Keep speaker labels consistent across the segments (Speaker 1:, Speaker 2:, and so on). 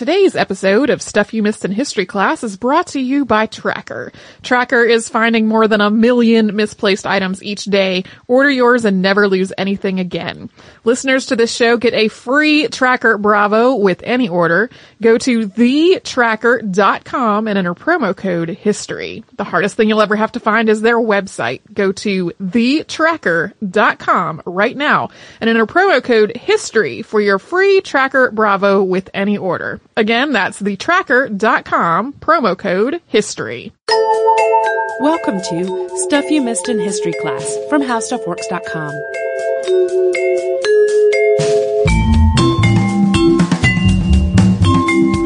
Speaker 1: Today's episode of Stuff You Missed in History Class is brought to you by TrackR. TrackR is finding more than a million misplaced items each day. Order yours and never lose anything again. Listeners to this show get a free TrackR Bravo with any order. Go to thetrackr.com and enter promo code HISTORY. The hardest thing you'll ever have to find is their website. Go to thetrackr.com right now and enter promo code HISTORY for your free TrackR Bravo with any order. Again, that's thetrackr.com, promo code HISTORY.
Speaker 2: Welcome to Stuff You Missed in History Class from HowStuffWorks.com.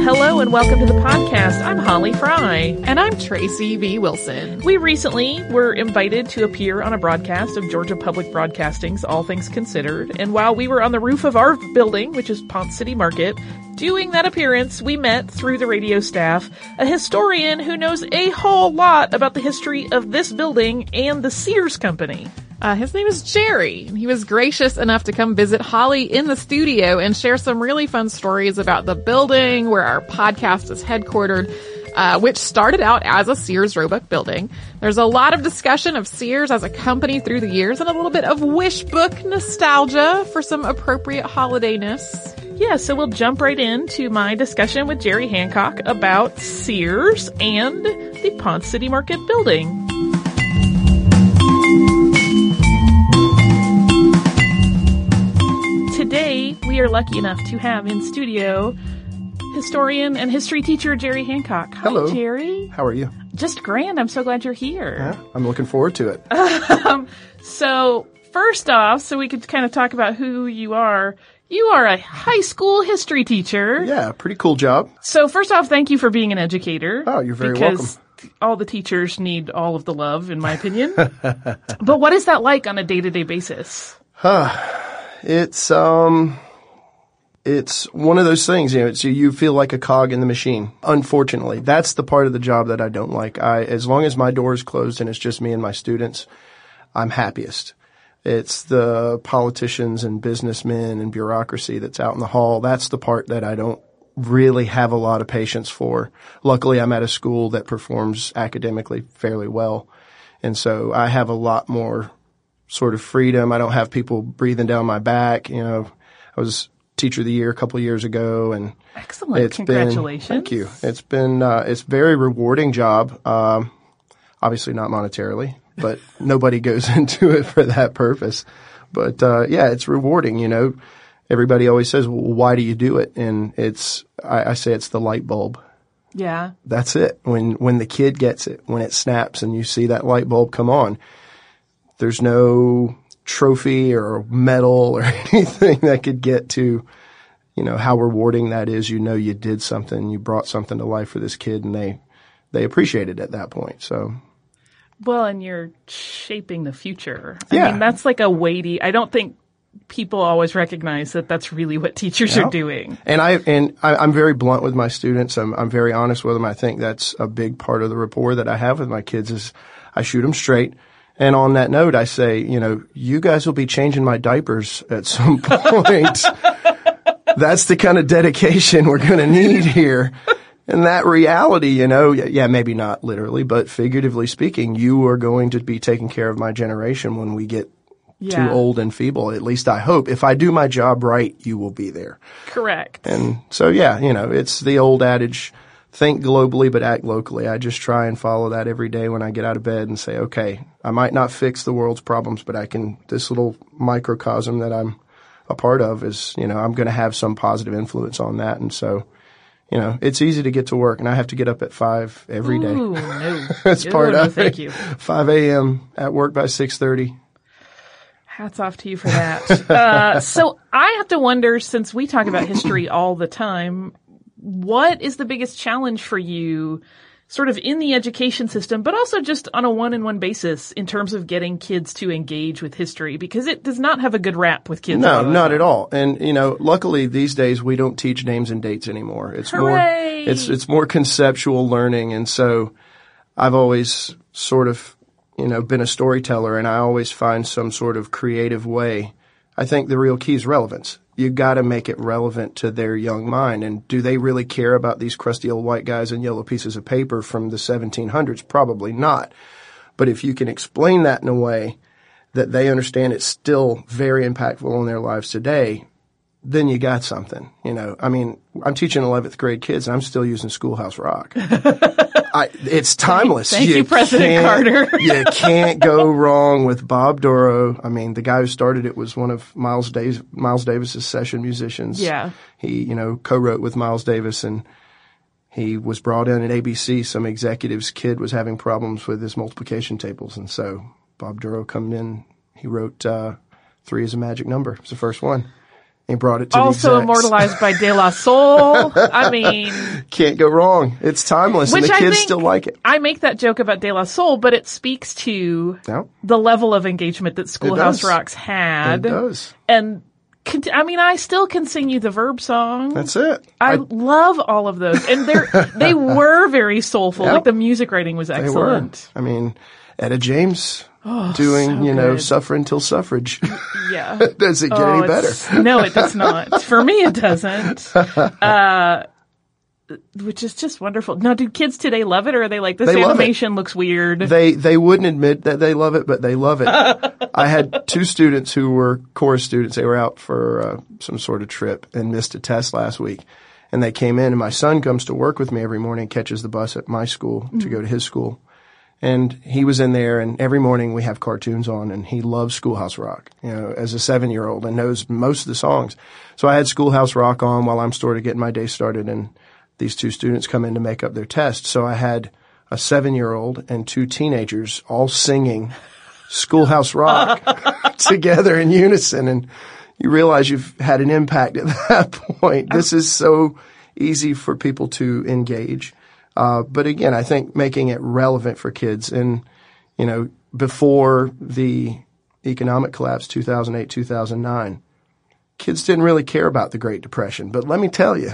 Speaker 3: Hello and welcome to the podcast. I'm Holly Fry.
Speaker 1: And I'm Tracy V. Wilson.
Speaker 3: We recently were invited to appear on a broadcast of Georgia Public Broadcasting's All Things Considered. And while we were on the roof of our building, which is Ponce City Market, doing that appearance, we met through the radio staff a historian who knows a whole lot about the history of this building and the Sears Company.
Speaker 1: Uh, his name is Jerry. He was gracious enough to come visit Holly in the studio and share some really fun stories about the building where our podcast is headquartered. Uh, which started out as a Sears Roebuck building. There's a lot of discussion of Sears as a company through the years and a little bit of wish book nostalgia for some appropriate holidayness.
Speaker 3: Yeah, so we'll jump right into my discussion with Jerry Hancock about Sears and the Ponce City Market building. Today, we are lucky enough to have in studio historian and history teacher Jerry Hancock. Hi,
Speaker 4: Hello.
Speaker 3: Jerry.
Speaker 4: How are you?
Speaker 3: Just grand. I'm so glad you're here.
Speaker 4: Yeah, I'm looking forward to it.
Speaker 3: Um, so first off, so we could kind of talk about who you are. You are a high school history teacher.
Speaker 4: yeah, pretty cool job.
Speaker 3: So first off, thank you for being an educator.
Speaker 4: Oh, you're very
Speaker 3: because all the teachers need all of the love, in my opinion. but what is that like on a day to day basis?
Speaker 4: It's um, it's one of those things. You know, it's, you feel like a cog in the machine. Unfortunately, that's the part of the job that I don't like. I, as long as my door is closed and it's just me and my students, I'm happiest. It's the politicians and businessmen and bureaucracy that's out in the hall. That's the part that I don't really have a lot of patience for. Luckily, I'm at a school that performs academically fairly well. And so I have a lot more sort of freedom. I don't have people breathing down my back. You know, I was teacher of the year a couple of years ago and
Speaker 3: Excellent.
Speaker 4: it's
Speaker 3: Congratulations.
Speaker 4: been, thank you. It's been, uh, it's very rewarding job. Um, obviously not monetarily, but nobody goes into it for that purpose. But, uh, yeah, it's rewarding, you know. Everybody always says, well, why do you do it? And it's, I, I say it's the light bulb.
Speaker 3: Yeah.
Speaker 4: That's it. When, when the kid gets it, when it snaps and you see that light bulb come on, there's no trophy or medal or anything that could get to, you know, how rewarding that is. You know, you did something, you brought something to life for this kid and they, they appreciate it at that point. So
Speaker 3: Well, and you're shaping the future. I
Speaker 4: Yeah.
Speaker 3: mean, that's like a weighty, I don't think people always recognize that that's really what teachers
Speaker 4: Yeah.
Speaker 3: are doing.
Speaker 4: And I and I, I'm very blunt with my students. I'm I'm very honest with them. I think that's a big part of the rapport that I have with my kids is I shoot them straight. And on that note, I say, you know, you guys will be changing my diapers at some point. that's the kind of dedication we're going to need here. And that reality, you know, yeah, maybe not literally, but figuratively speaking, you are going to be taking care of my generation when we get
Speaker 3: Yeah.
Speaker 4: too old and feeble. At least I hope. If I do my job right, you will be there.
Speaker 3: Correct.
Speaker 4: And so, yeah, you know, it's the old adage, think globally but act locally. I just try and follow that every day when I get out of bed and say, okay, I might not fix the world's problems, but I can, this little microcosm that I'm a part of is, you know, I'm going to have some positive influence on that. And so, you know, it's easy to get to work and I have to get up at five every day.
Speaker 3: Ooh, no.
Speaker 4: That's part
Speaker 3: no,
Speaker 4: of
Speaker 3: thank
Speaker 4: it.
Speaker 3: you.
Speaker 4: 5 a.m. at work by 6.30.
Speaker 3: Hats off to you for that. uh, so I have to wonder, since we talk about history all the time, what is the biggest challenge for you sort of in the education system, but also just on a one-on-one basis in terms of getting kids to engage with history? Because it does not have a good rap with kids.
Speaker 4: No, not at all. And you know, luckily these days we don't teach names and dates anymore. It's more it's it's more conceptual learning and so I've always sort of, you know, been a storyteller and I always find some sort of creative way. I think the real key is relevance. You got to make it relevant to their young mind. And do they really care about these crusty old white guys and yellow pieces of paper from the 1700s? Probably not. But if you can explain that in a way that they understand it's still very impactful in their lives today, then you got something. You know, I mean, I'm teaching 11th grade kids and I'm still using Schoolhouse Rock. I, it's timeless.
Speaker 3: Thank you, President
Speaker 4: can't-
Speaker 3: Carter.
Speaker 4: you can't go wrong with Bob Dorough. I mean, the guy who started it was one of Miles Davis, Miles Davis's session musicians.
Speaker 3: Yeah.
Speaker 4: He, you know, co-wrote with Miles Davis and he was brought in at ABC. Some executive's kid was having problems with his multiplication tables. And so Bob Dorough come in. He wrote, uh, three is a magic number. It's the first one. He brought it to
Speaker 3: Also immortalized by De La Soul. I mean,
Speaker 4: Can't go wrong. It's timeless and the
Speaker 3: I
Speaker 4: kids still like it.
Speaker 3: I make that joke about De La Soul, but it speaks to
Speaker 4: No,
Speaker 3: the level of engagement that Schoolhouse. Rocks
Speaker 4: it
Speaker 3: had.
Speaker 4: does.
Speaker 3: And I mean, I still can sing you the verb song.
Speaker 4: That's it.
Speaker 3: I, love all of those, and they're they were very soulful.
Speaker 4: Yep.
Speaker 3: Like the music writing was
Speaker 4: They
Speaker 3: excellent.
Speaker 4: I mean, Etta James doing,
Speaker 3: so
Speaker 4: you know,
Speaker 3: good.
Speaker 4: suffer until suffrage.
Speaker 3: Yeah.
Speaker 4: Does it get
Speaker 3: Oh,
Speaker 4: any better?
Speaker 3: No, it does not. For me, it doesn't. Uh, which is just wonderful. Now, do kids today love it, or are they like this
Speaker 4: They
Speaker 3: animation looks weird?
Speaker 4: They they wouldn't admit that they love it, but they love it. I had two students who were chorus students. They were out for uh, some sort of trip and missed a test last week. And they came in, and my son comes to work with me every morning, catches the bus at my school to go to his school. And he was in there, and every morning we have cartoons on, and he loves Schoolhouse Rock, you know, as a seven year old and knows most of the songs. So I had Schoolhouse Rock on while I'm sort of getting my day started, and these two students come in to make up their test. So I had a seven year old and two teenagers all singing Schoolhouse Rock together in unison. And you realize you've had an impact at that point. This is so easy for people to engage. Uh, but again, I think making it relevant for kids and, you know, before the economic collapse, 2008, 2009, kids didn't really care about the Great Depression. But let me tell you,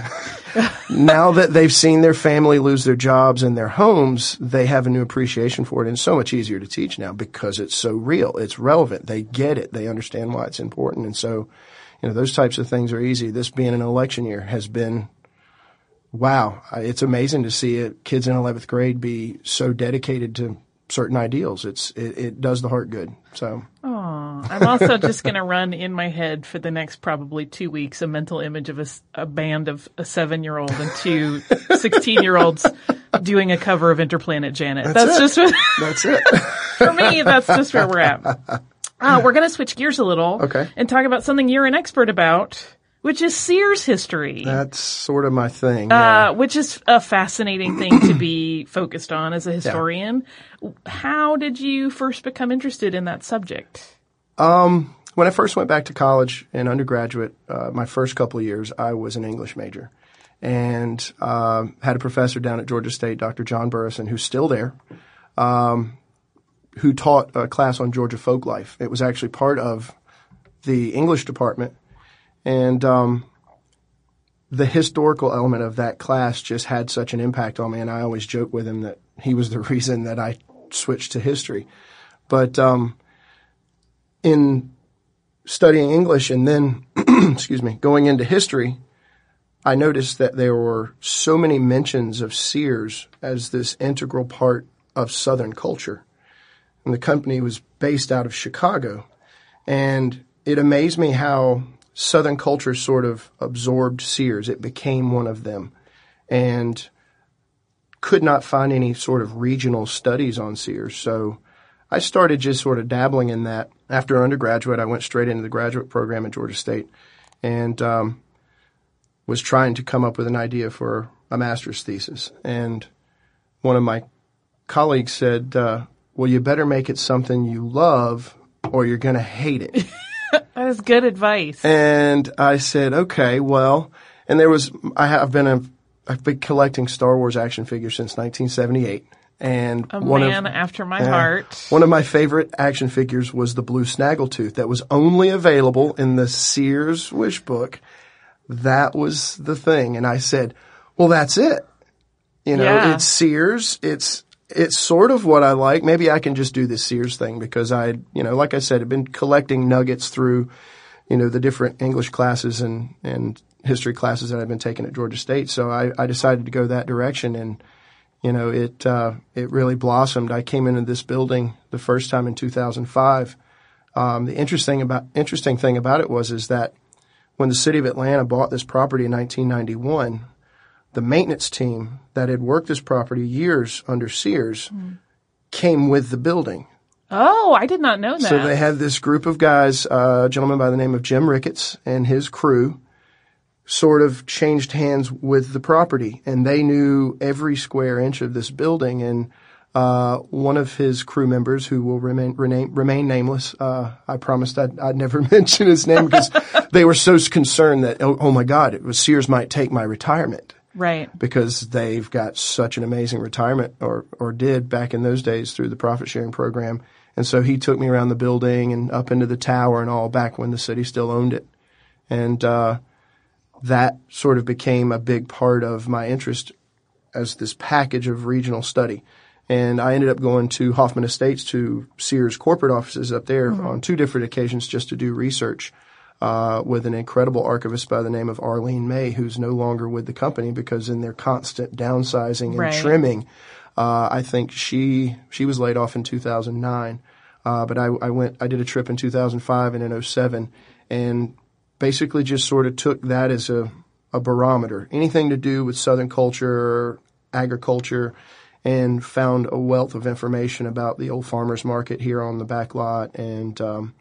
Speaker 4: now that they've seen their family lose their jobs and their homes, they have a new appreciation for it. And it's so much easier to teach now because it's so real. It's relevant. They get it. They understand why it's important. And so, you know, those types of things are easy. This being an election year has been, wow, it's amazing to see it, kids in 11th grade be so dedicated to certain ideals. It's, it, it does the heart good. So Aww.
Speaker 3: I'm also just going to run in my head for the next probably two weeks a mental image of a, a band of a seven year old and two 16 year olds doing a cover of Interplanet Janet. That's,
Speaker 4: it.
Speaker 3: just
Speaker 4: that's it.
Speaker 3: for me, that's just where we're at. Uh, we're going to switch gears a little
Speaker 4: Okay.
Speaker 3: and talk about something you're an expert about, which is Sears history.
Speaker 4: that's sort of my thing. yeah.
Speaker 3: Uh, which is a fascinating thing to be focused on as a historian. How did you first become interested in that subject?
Speaker 4: when I first went back to college and undergraduate, uh, my first couple of years, I was an English major and um had a professor down at Georgia State, Dr. John Burrison, who's still there, um, who taught a class on Georgia folk life. It was actually part of the English department, and um, the historical element of that class just had such an impact on me. And I always joke with him that he was the reason that I switched to history. But um, in studying English and then, excuse me, going into history, I noticed that there were so many mentions of Sears as this integral part of Southern culture. And the company was based out of Chicago. And it amazed me how Southern culture sort of absorbed Sears. It became one of them. And could not find any sort of regional studies on Sears. So I started just sort of dabbling in that. After undergraduate, I went straight into the graduate program at Georgia State and um, was trying to come up with an idea for a master's thesis. And one of my colleagues said, uh, well, you better make it something you love or you're going to hate it.
Speaker 3: That is good advice.
Speaker 4: And I said, okay, well, and there was, I have been a, I've been collecting Star Wars action figures since 1978. And
Speaker 3: a
Speaker 4: one
Speaker 3: man
Speaker 4: of,
Speaker 3: after my
Speaker 4: yeah.
Speaker 3: heart.
Speaker 4: one of my favorite action figures was the blue snaggletooth that was only available in the Sears wish book. That was the thing. And I said, well, that's it. You know,
Speaker 3: Yeah.
Speaker 4: it's Sears. It's, it's sort of what I like. Maybe I can just do this Sears thing because I, you know, like I said, I've been collecting nuggets through, you know, the different English classes and, and history classes that I've been taking at Georgia State. So I, I decided to go that direction and, you know, it, uh, it really blossomed. I came into this building the first time in 2005. Um, the interesting about, interesting thing about it was, is that when the city of Atlanta bought this property in 1991, the maintenance team that had worked this property years under Sears mm. came with the building.
Speaker 3: Oh, I did not know that.
Speaker 4: So they had this group of guys, uh, a gentleman by the name of Jim Ricketts and his crew, sort of changed hands with the property, and they knew every square inch of this building. And uh, one of his crew members, who will remain remain, remain nameless, uh, I promised I'd, I'd, never mention his name because they were so concerned that oh, oh my God, it was Sears might take my retirement.
Speaker 3: Right.
Speaker 4: Because they've got such an amazing retirement, or or did back in those days through the profit sharing program and so he took me around the building and up into the tower and all back when the city still owned it. And, uh, that sort of became a big part of my interest as this package of regional study. And I ended up going to Hoffman Estates to Sears corporate offices up there mm-hmm. on two different occasions just to do research. Uh, with an incredible archivist by the name of Arlene May, who's no longer with the company because in their constant downsizing and right. trimming, uh, I think she she was laid off in 2009, uh, but I, I went I did a trip in 2005 and in 07, and basically just sort of took that as a a barometer. Anything to do with Southern culture, agriculture, and found a wealth of information about the old farmers market here on the back lot and um,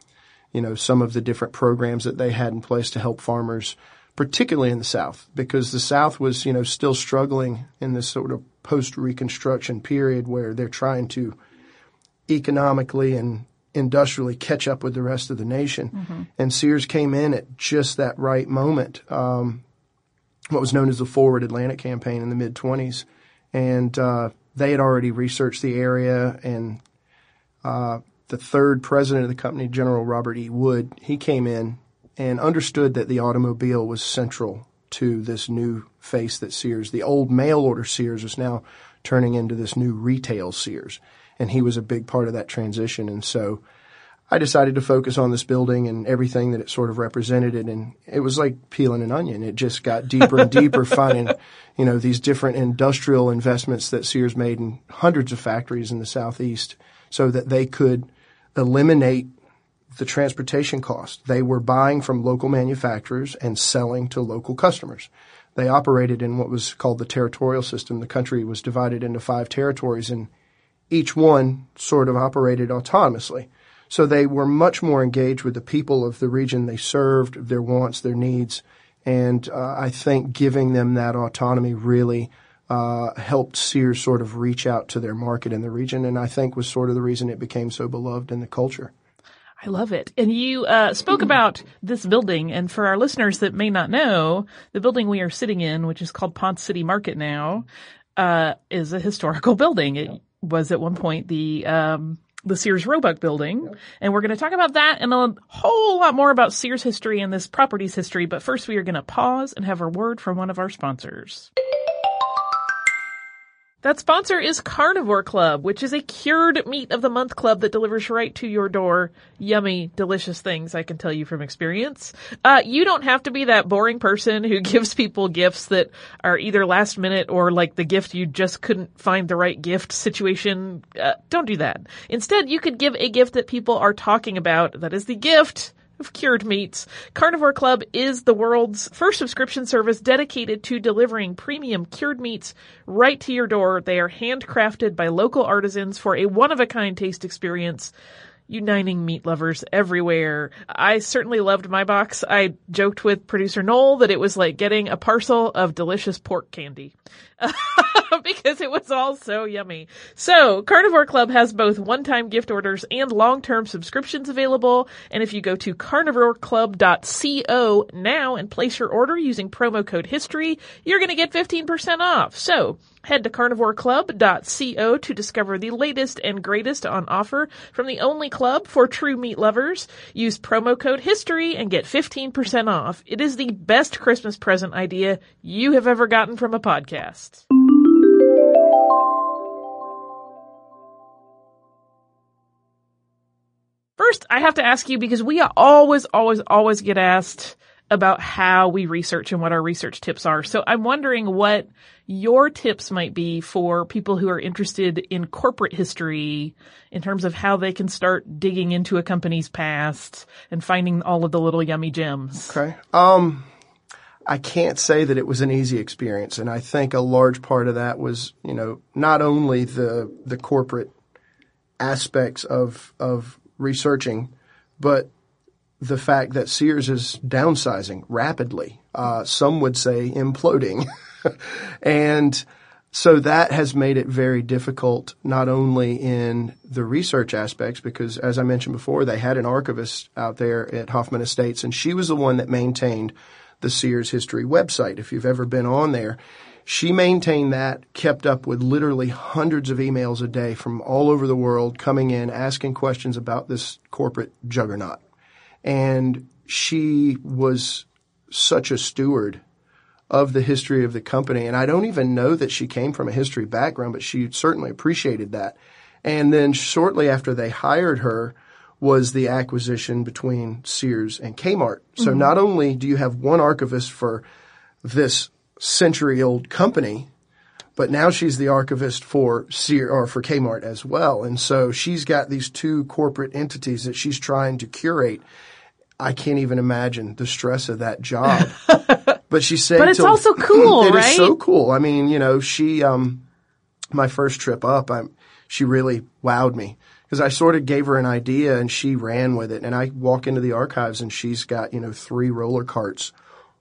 Speaker 4: you know some of the different programs that they had in place to help farmers particularly in the South, because the South was, you know, still struggling in this sort of post Reconstruction period where they're trying to economically and industrially catch up with the rest of the nation. Mm-hmm. And Sears came in at just that right moment, um, what was known as the Forward Atlanta campaign in the mid 20s. And uh, they had already researched the area and uh, the third president of the company, General Robert E. Wood, he came in and understood that the automobile was central to this new face that Sears, the old mail order Sears, was now turning into this new retail Sears. And he was a big part of that transition. And so I decided to focus on this building and everything that it sort of represented. It. And it was like peeling an onion. It just got deeper and deeper, finding, you know, these different industrial investments that Sears made in hundreds of factories in the Southeast so that they could eliminate the transportation cost. They were buying from local manufacturers and selling to local customers. They operated in what was called the territorial system. The country was divided into five territories and each one sort of operated autonomously. So they were much more engaged with the people of the region they served, their wants, their needs. And uh, I think giving them that autonomy really uh, helped Sears sort of reach out to their market in the region, and I think was sort of the reason it became so beloved in the culture.
Speaker 3: I love it. And you uh, spoke about this building, and for our listeners that may not know, the building we are sitting in, which is called Ponce City Market now, uh, is a historical building. It was at one point the um, the Sears Roebuck building, and we're going to talk about that and a whole lot more about Sears history and this property's history. But first, we are going to pause and have a word from one of our sponsors. That sponsor is Carnivore Club, which is a cured meat of the month club that delivers right to your door. Yummy, delicious things, I can tell you from experience. Uh, you don't have to be that boring person who gives people gifts that are either last minute or like the gift you just couldn't find the right gift situation. Uh, don't do that. Instead, you could give a gift that people are talking about. That is the gift of cured meats. Carnivore Club is the world's first subscription service dedicated to delivering premium cured meats right to your door. They are handcrafted by local artisans for a one of a kind taste experience uniting meat lovers everywhere. I certainly loved my box. I joked with producer Noel that it was like getting a parcel of delicious pork candy. because it was all so yummy. So, Carnivore Club has both one-time gift orders and long-term subscriptions available. And if you go to carnivoreclub.co now and place your order using promo code HISTORY, you're going to get 15% off. So, Head to carnivoreclub.co to discover the latest and greatest on offer from the only club for true meat lovers. Use promo code HISTORY and get 15% off. It is the best Christmas present idea you have ever gotten from a podcast. first, I have to ask you because we always, always, always get asked about how we research and what our research tips are. So I'm wondering what your tips might be for people who are interested in corporate history in terms of how they can start digging into a company's past and finding all of the little yummy gems.
Speaker 4: Okay. Um, I can't say that it was an easy experience, and I think a large part of that was, you know, not only the the corporate aspects of of researching, but the fact that Sears is downsizing rapidly. Uh, some would say imploding. and so that has made it very difficult, not only in the research aspects, because as I mentioned before, they had an archivist out there at Hoffman Estates, and she was the one that maintained the Sears History website. If you've ever been on there, she maintained that, kept up with literally hundreds of emails a day from all over the world coming in, asking questions about this corporate juggernaut. And she was such a steward of the history of the company. And I don't even know that she came from a history background, but she certainly appreciated that. And then shortly after they hired her was the acquisition between Sears and Kmart. So mm-hmm. not only do you have one archivist for this century old company, but now she's the archivist for Sears or for Kmart as well. And so she's got these two corporate entities that she's trying to curate. I can't even imagine the stress of that job. but she said,
Speaker 3: but it's to, also cool,
Speaker 4: it
Speaker 3: right?
Speaker 4: It is so cool. I mean, you know, she, um, my first trip up, I, she really wowed me because I sort of gave her an idea and she ran with it. And I walk into the archives and she's got, you know, three roller carts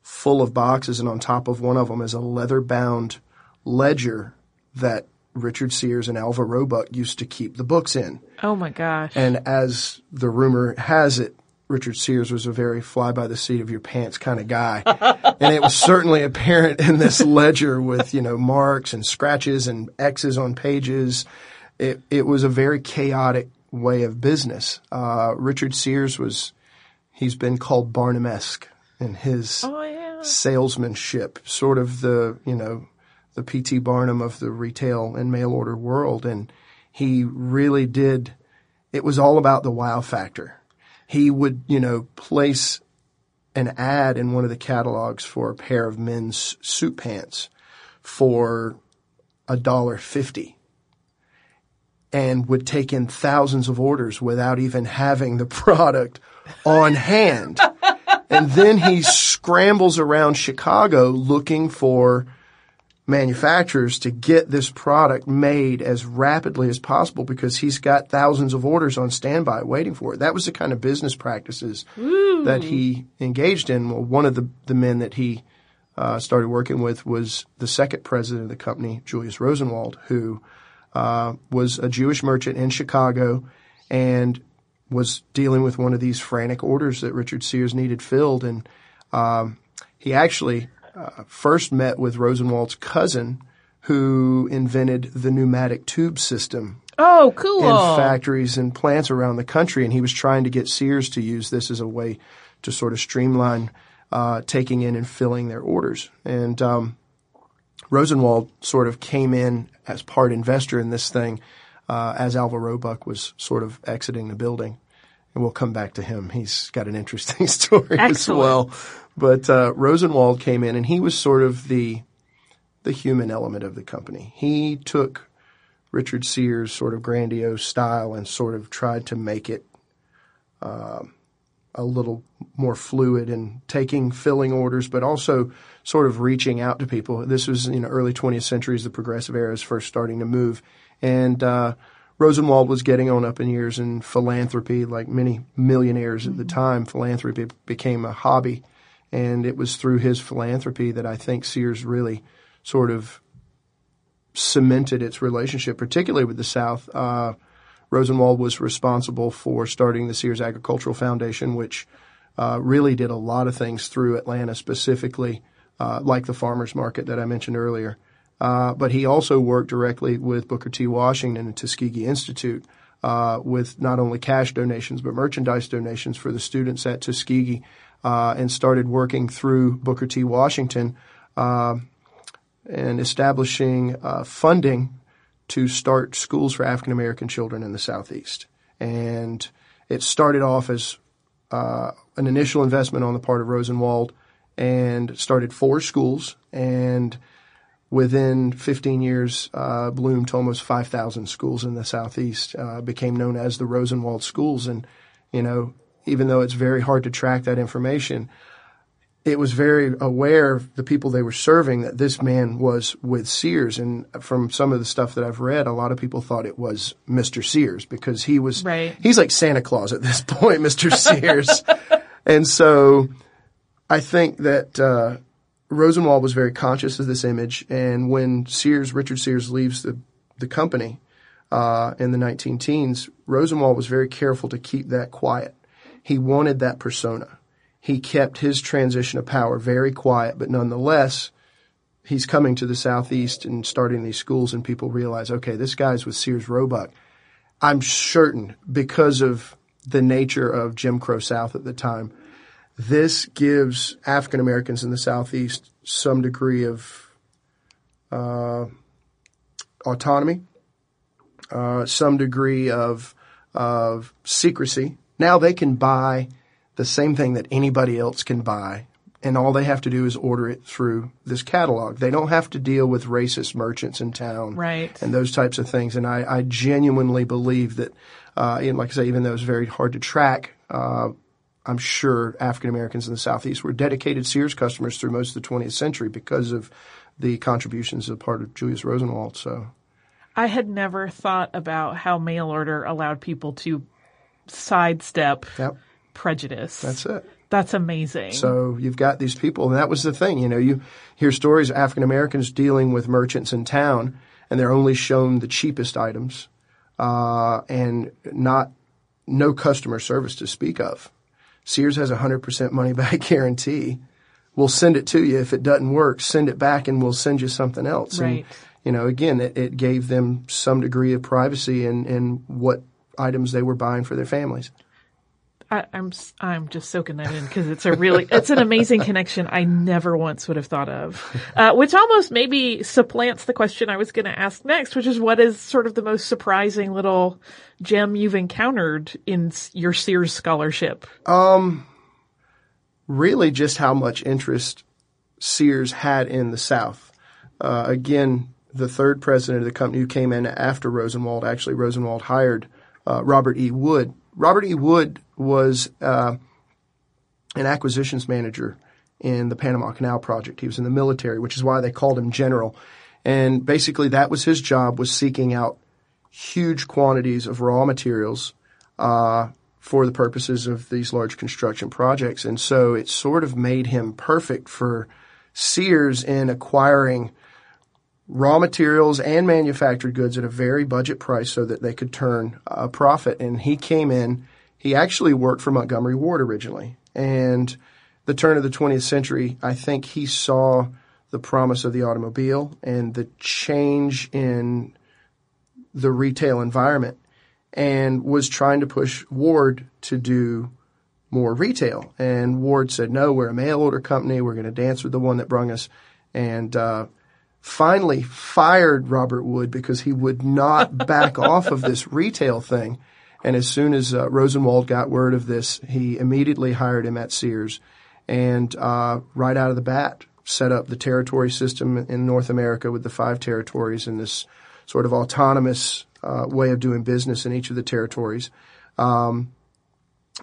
Speaker 4: full of boxes. And on top of one of them is a leather bound ledger that Richard Sears and Alva Roebuck used to keep the books in.
Speaker 3: Oh my gosh.
Speaker 4: And as the rumor has it, Richard Sears was a very fly by the seat of your pants kind of guy. and it was certainly apparent in this ledger with, you know, marks and scratches and X's on pages. It, it was a very chaotic way of business. Uh, Richard Sears was, he's been called Barnum-esque in his
Speaker 3: oh, yeah.
Speaker 4: salesmanship, sort of the, you know, the P.T. Barnum of the retail and mail order world. And he really did, it was all about the wow factor he would, you know, place an ad in one of the catalogs for a pair of men's suit pants for a dollar fifty and would take in thousands of orders without even having the product on hand. and then he scrambles around Chicago looking for manufacturers to get this product made as rapidly as possible because he's got thousands of orders on standby waiting for it. That was the kind of business practices Ooh. that he engaged in. Well, one of the, the men that he uh, started working with was the second president of the company, Julius Rosenwald, who uh, was a Jewish merchant in Chicago and was dealing with one of these frantic orders that Richard Sears needed filled. And um, he actually uh, first met with Rosenwald's cousin, who invented the pneumatic tube system.
Speaker 3: Oh, cool!
Speaker 4: In factories and plants around the country, and he was trying to get Sears to use this as a way to sort of streamline uh, taking in and filling their orders. And um, Rosenwald sort of came in as part investor in this thing uh, as Alva Roebuck was sort of exiting the building. And we'll come back to him. He's got an interesting story
Speaker 3: Excellent.
Speaker 4: as well. But uh, Rosenwald came in, and he was sort of the the human element of the company. He took Richard Sears' sort of grandiose style and sort of tried to make it uh, a little more fluid and taking filling orders, but also sort of reaching out to people. This was in the early 20th century as the progressive era is first starting to move, and uh, Rosenwald was getting on up in years in philanthropy, like many millionaires at the time. Philanthropy became a hobby and it was through his philanthropy that I think Sears really sort of cemented its relationship, particularly with the South. Uh, Rosenwald was responsible for starting the Sears Agricultural Foundation, which uh, really did a lot of things through Atlanta specifically, uh, like the farmers market that I mentioned earlier. Uh, but he also worked directly with Booker T. Washington and Tuskegee Institute uh, with not only cash donations but merchandise donations for the students at Tuskegee uh, and started working through Booker T. Washington uh, and establishing uh, funding to start schools for African American children in the Southeast. And it started off as uh, an initial investment on the part of Rosenwald and started four schools and within 15 years uh, bloomed to almost 5,000 schools in the southeast. Uh, became known as the Rosenwald schools, and you know, even though it's very hard to track that information, it was very aware of the people they were serving that this man was with Sears. And from some of the stuff that I've read, a lot of people thought it was Mr. Sears because he was
Speaker 3: Right.
Speaker 4: he's like Santa Claus at this point, Mr. Sears. and so I think that uh, Rosenwald was very conscious of this image, and when Sears, Richard Sears, leaves the the company uh, in the 19 teens, Rosenwald was very careful to keep that quiet. He wanted that persona. He kept his transition of power very quiet, but nonetheless, he's coming to the southeast and starting these schools, and people realize, okay, this guy's with Sears Roebuck. I'm certain because of the nature of Jim Crow South at the time, this gives African Americans in the Southeast some degree of uh, autonomy, uh, some degree of of secrecy. Now they can buy the same thing that anybody else can buy, and all they have to do is order it through this catalog. They don't have to deal with racist merchants in town,
Speaker 3: Right.
Speaker 4: And those types of things. And I, I genuinely believe that, uh, and like I say, even though it's very hard to track, uh, I'm sure African Americans in the Southeast were dedicated Sears customers through most of the 20th century because of the contributions of part of Julius Rosenwald. So,
Speaker 3: I had never thought about how mail order allowed people to sidestep
Speaker 4: yep,
Speaker 3: prejudice.
Speaker 4: that's it.
Speaker 3: That's amazing.
Speaker 4: So you've got these people, and that was the thing. You know, you hear stories of African Americans dealing with merchants in town, and they're only shown the cheapest items, uh, and not no customer service to speak of. Sears has a hundred percent money back guarantee. We'll send it to you. If it doesn't work, send it back, and we'll send you something else.
Speaker 3: Right.
Speaker 4: And, you know, again, it, it gave them some degree of privacy in, in what items they were buying for their families.
Speaker 3: I, I'm s- I'm just soaking that in because it's a really it's an amazing connection I never once would have thought of, uh, which almost maybe supplants the question I was going to ask next, which is what is sort of the most surprising little gem you've encountered in your Sears scholarship?
Speaker 4: Um, really just how much interest Sears had in the South. Uh, again, the third president of the company who came in after Rosenwald, actually Rosenwald hired uh, Robert E. Wood. Robert E. Wood was uh, an acquisitions manager in the Panama Canal project. He was in the military, which is why they called him general. And basically, that was his job: was seeking out huge quantities of raw materials uh, for the purposes of these large construction projects. And so it sort of made him perfect for Sears in acquiring raw materials and manufactured goods at a very budget price so that they could turn a profit. And he came in, he actually worked for Montgomery Ward originally. And the turn of the 20th century, I think he saw the promise of the automobile and the change in the retail environment and was trying to push Ward to do more retail. And Ward said, no, we're a mail order company. We're going to dance with the one that brung us. And, uh, finally fired Robert Wood because he would not back off of this retail thing. And as soon as uh, Rosenwald got word of this, he immediately hired him at Sears and, uh, right out of the bat, set up the territory system in North America with the five territories and this sort of autonomous uh, way of doing business in each of the territories, um,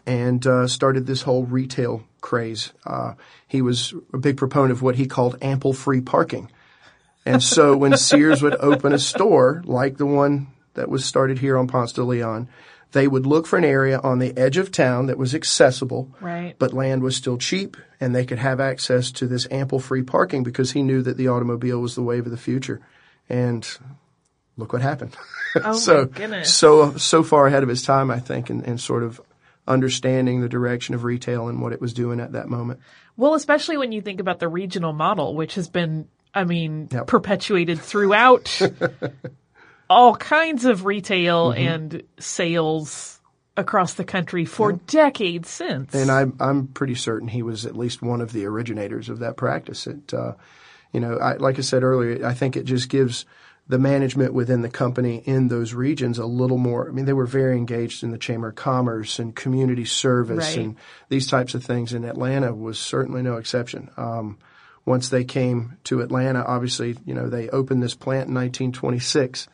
Speaker 4: and uh, started this whole retail craze. Uh, he was a big proponent of what he called ample free parking, and so when Sears would open a store like the one that was started here on Ponce de Leon, they would look for an area on the edge of town that was accessible,
Speaker 3: Right.
Speaker 4: but land was still cheap, and they could have access to this ample free parking because he knew that the automobile was the wave of the future. And look what happened.
Speaker 3: Oh
Speaker 4: so,
Speaker 3: my goodness.
Speaker 4: so, so far ahead of his time, I think, and, and sort of understanding the direction of retail and what it was doing at that moment.
Speaker 3: Well, especially when you think about the regional model, which has been, I mean,
Speaker 4: Yep.
Speaker 3: perpetuated throughout all kinds of retail
Speaker 4: Mm-hmm.
Speaker 3: and sales across the country for decades since.
Speaker 4: And I'm I'm pretty certain he was at least one of the originators of that practice. It, uh, you know, I, like I said earlier, I think it just gives the management within the company in those regions a little more. I mean, they were very engaged in the Chamber of Commerce and community service
Speaker 3: Right.
Speaker 4: and these types of things. And Atlanta was certainly no exception. Um, once they came to Atlanta, obviously, you know, they opened this plant in 1926.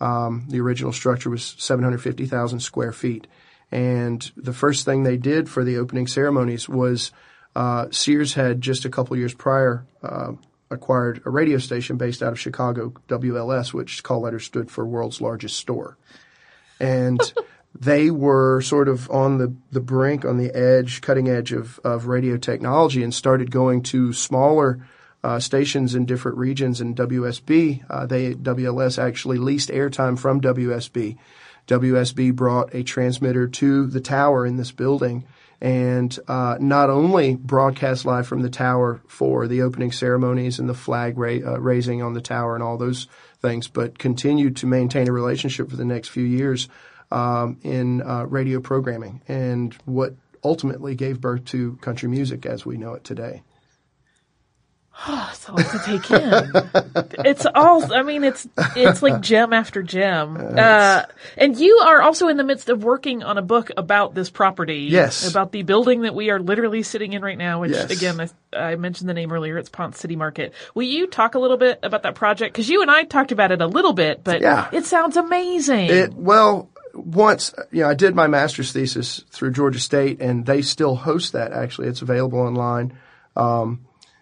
Speaker 4: Um, the original structure was 750,000 square feet. And the first thing they did for the opening ceremonies was uh, Sears had just a couple years prior uh, acquired a radio station based out of Chicago, WLS, which call letters stood for World's Largest Store. And they were sort of on the, the brink, on the edge, cutting edge of, of radio technology and started going to smaller uh, stations in different regions. And WSB, uh, they WLS actually leased airtime from WSB. WSB brought a transmitter to the tower in this building and uh, not only broadcast live from the tower for the opening ceremonies and the flag ra- uh, raising on the tower and all those things, but continued to maintain a relationship for the next few years um, in uh, radio programming and what ultimately gave birth to country music as we know it today.
Speaker 3: It's a lot to take in. it's all, I mean, it's, it's like gem after gem. Uh, and you are also in the midst of working on a book about this property.
Speaker 4: Yes.
Speaker 3: About the building that we are literally sitting in right now, which
Speaker 4: Yes.
Speaker 3: again, I, I mentioned the name earlier. It's Ponce City Market. Will you talk a little bit about that project? Cause you and I talked about it a little bit, but
Speaker 4: Yeah.
Speaker 3: it sounds amazing.
Speaker 4: It well, once you know, I did my master's thesis through Georgia State, and they still host that. Actually, it's available online.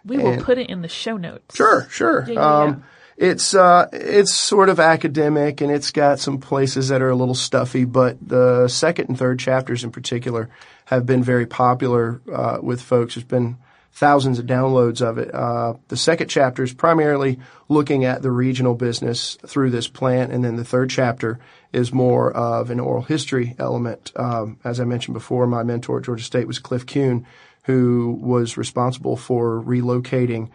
Speaker 3: we will
Speaker 4: and-
Speaker 3: put it in the show notes.
Speaker 4: Sure, sure.
Speaker 3: Yeah, yeah,
Speaker 4: um, It's uh, it's sort of academic, and it's got some places that are a little stuffy. But the second and third chapters, in particular, have been very popular uh, with folks. There's been thousands of downloads of it. Uh, the second chapter is primarily looking at the regional business through this plant, and then the third chapter is more of an oral history element. Um, as I mentioned before, my mentor at Georgia State was Cliff Kuhn, who was responsible for relocating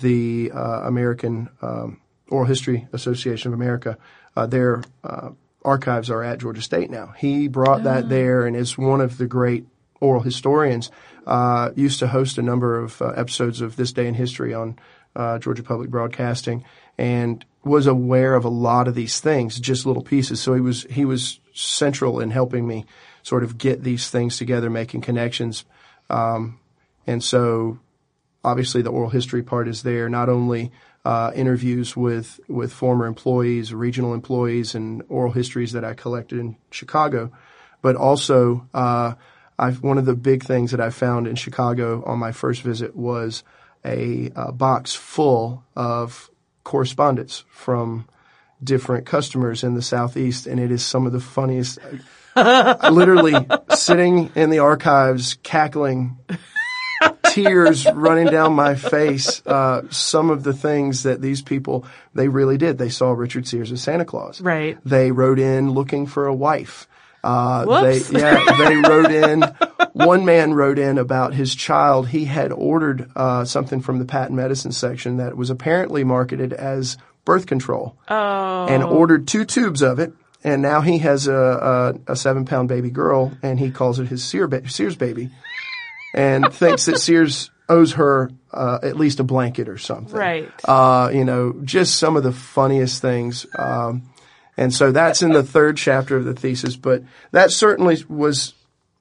Speaker 4: the uh, American um, Oral History Association of America. Uh, their uh, archives are at Georgia State now. He brought that there and is one of the great oral historians. Uh, used to host a number of uh, episodes of This Day in History on uh, Georgia Public Broadcasting, and was aware of a lot of these things, just little pieces. So he was he was central in helping me sort of get these things together, making connections. Um, and so obviously the oral history part is there. Not only uh, interviews with with former employees, regional employees, and oral histories that I collected in Chicago, but also uh, I've one of the big things that I found in Chicago on my first visit was a, uh box full of correspondence from different customers in the southeast, and it is some of the funniest. literally sitting in the archives, cackling tears running down my face. Uh, some of the things that these people they really did. They saw Richard Sears as Santa Claus.
Speaker 3: Right.
Speaker 4: They wrote in looking for a wife. Uh, they, yeah, they wrote in. One man wrote in about his child. He had ordered uh, something from the patent medicine section that was apparently marketed as birth control,
Speaker 3: Oh.
Speaker 4: and ordered two tubes of it. And now he has a, a, a seven pound baby girl, and he calls it his Sears baby and thinks that Sears owes her uh, at least a blanket or something.
Speaker 3: Right.
Speaker 4: Uh, you know, just some of the funniest things. Um, and so that's in the third chapter of the thesis, but that certainly was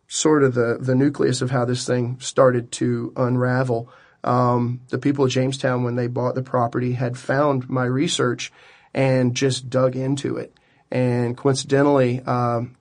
Speaker 4: sort of the, the nucleus of how this thing started to unravel. Um, the people of Jamestown, when they bought the property, had found my research and just dug into it. And coincidentally, um,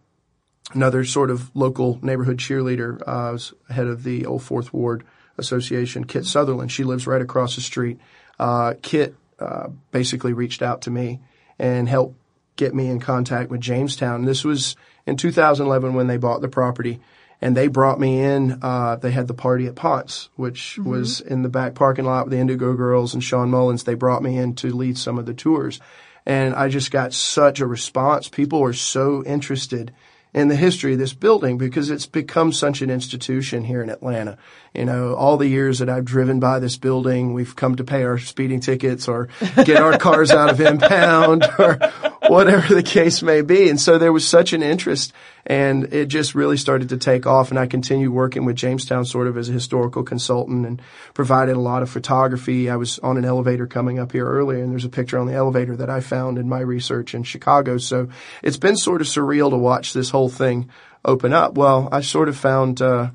Speaker 4: another sort of local neighborhood cheerleader, uh, was head of the Old Fourth Ward Association, Kit Sutherland. She lives right across the street. Uh, Kit uh, basically reached out to me and helped get me in contact with Jamestown. This was in 2011 when they bought the property. And they brought me in. Uh, they had the party at Ponce, which was in the back parking lot with the Indigo Girls and Shawn Mullins. They brought me in to lead some of the tours. And I just got such a response. People were so interested in the history of this building because it's become such an institution here in Atlanta. You know, all the years that I've driven by this building, we've come to pay our speeding tickets or get our cars out of impound or whatever the case may be. And so there was such an interest and it just really started to take off. And I continued working with Jamestown sort of as a historical consultant and provided a lot of photography. I was on an elevator coming up here earlier and there's a picture on the elevator that I found in my research in Chicago. So it's been sort of surreal to watch this whole thing open up. Well, I sort of found, uh,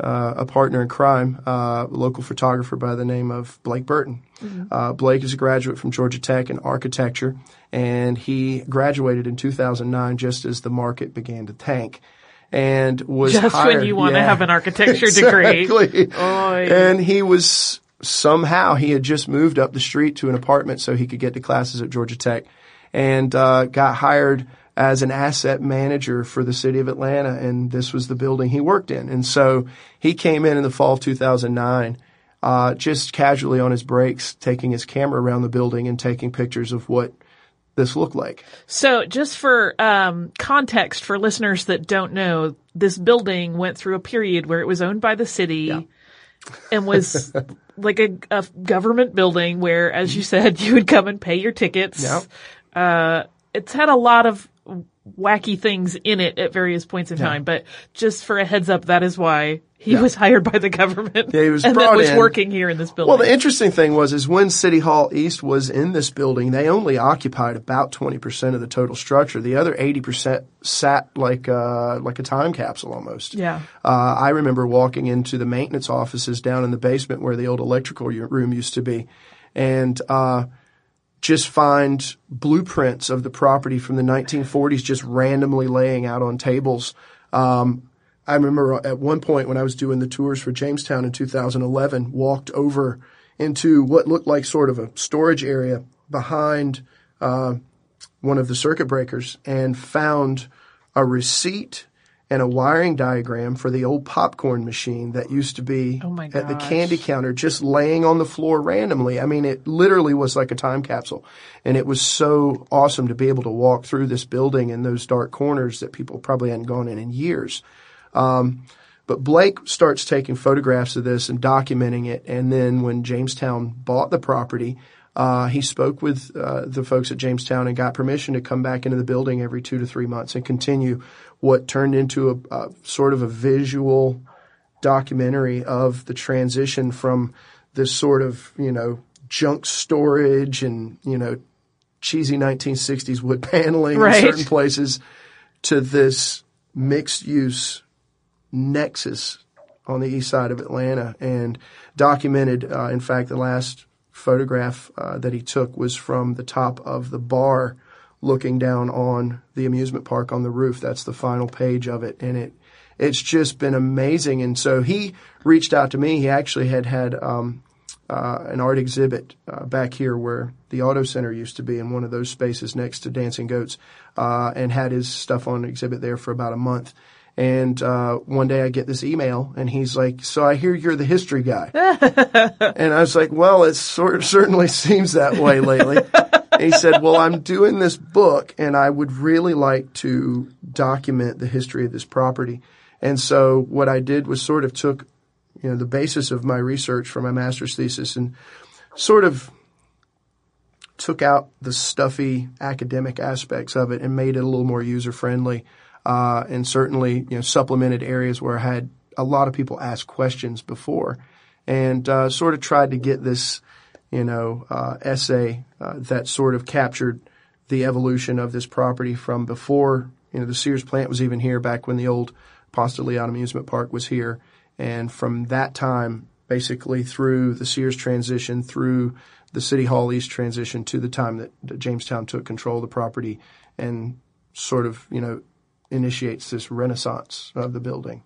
Speaker 4: uh, a partner in crime, uh, local photographer by the name of Blake Burton. Mm-hmm. Uh, Blake is a graduate from Georgia Tech in architecture, and he graduated in 2009 just as the market began to tank. And was
Speaker 3: just
Speaker 4: hired,
Speaker 3: when you want
Speaker 4: yeah,
Speaker 3: to have an architecture
Speaker 4: exactly.
Speaker 3: degree.
Speaker 4: Oy. And he was somehow he had just moved up the street to an apartment so he could get to classes at Georgia Tech, and uh, got hired as an asset manager for the city of Atlanta, and this was the building he worked in. And so he came in in the fall of 2009, uh, just casually on his breaks, taking his camera around the building and taking pictures of what this look like.
Speaker 3: So just for um, context for listeners that don't know, this building went through a period where it was owned by the city
Speaker 4: Yeah.
Speaker 3: and was like a, a government building where, as you said, you would come and pay your tickets.
Speaker 4: Yep.
Speaker 3: Uh, it's had a lot of wacky things in it at various points in time, but just for a heads up, that is why he was hired by the government.
Speaker 4: Yeah, he was
Speaker 3: and
Speaker 4: brought
Speaker 3: was
Speaker 4: in.
Speaker 3: working here in this building.
Speaker 4: Well, the interesting thing was, is when City Hall East was in this building, they only occupied about 20% of the total structure. The other 80% sat like, uh, like a time capsule almost.
Speaker 3: Yeah.
Speaker 4: Uh, I remember walking into the maintenance offices down in the basement where the old electrical room used to be and, uh, just find blueprints of the property from the 1940s just randomly laying out on tables. Um, I remember at one point when I was doing the tours for Jamestown in 2011, walked over into what looked like sort of a storage area behind uh, one of the circuit breakers and found a receipt and a wiring diagram for the old popcorn machine that used to be
Speaker 3: Oh
Speaker 4: at the candy counter just laying on the floor randomly. I mean, it literally was like a time capsule. And it was so awesome to be able to walk through this building in those dark corners that people probably hadn't gone in in years. Um, but Blake starts taking photographs of this and documenting it. And then when Jamestown bought the property, uh, he spoke with uh, the folks at Jamestown and got permission to come back into the building every two to three months and continue what turned into a, a sort of a visual documentary of the transition from this sort of, you know, junk storage and, you know, cheesy 1960s wood paneling
Speaker 3: Right.
Speaker 4: in certain places to this mixed use nexus on the east side of Atlanta and documented, uh, in fact, the last photograph uh, that he took was from the top of the bar looking down on the amusement park on the roof. That's the final page of it. And it, it's just been amazing. And so he reached out to me. He actually had had, um, uh, an art exhibit uh, back here where the auto center used to be in one of those spaces next to Dancing Goats, uh, and had his stuff on exhibit there for about a month. And uh, one day I get this email, and he's like, "So I hear you're the history guy." and I was like, "Well, it sort of certainly seems that way lately." and he said, "Well, I'm doing this book, and I would really like to document the history of this property." And so what I did was sort of took you know, the basis of my research for my master's thesis and sort of took out the stuffy academic aspects of it and made it a little more user friendly. Uh, and certainly, you know, supplemented areas where I had a lot of people ask questions before and, uh, sort of tried to get this, you know, uh, essay, uh, that sort of captured the evolution of this property from before, you know, the Sears plant was even here back when the old de Leon amusement park was here. And from that time, basically through the Sears transition, through the City Hall East transition to the time that Jamestown took control of the property and sort of, you know, initiates this renaissance of the building.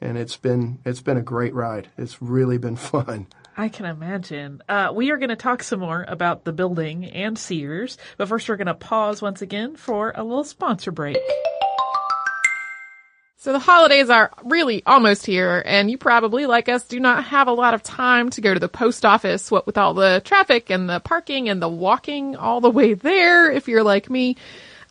Speaker 4: And it's been, it's been a great ride. It's really been fun.
Speaker 3: I can imagine. Uh, we are going to talk some more about the building and Sears, but first we're going to pause once again for a little sponsor break.
Speaker 1: So the holidays are really almost here, and you probably, like us, do not have a lot of time to go to the post office, what with all the traffic and the parking and the walking all the way there, if you're like me.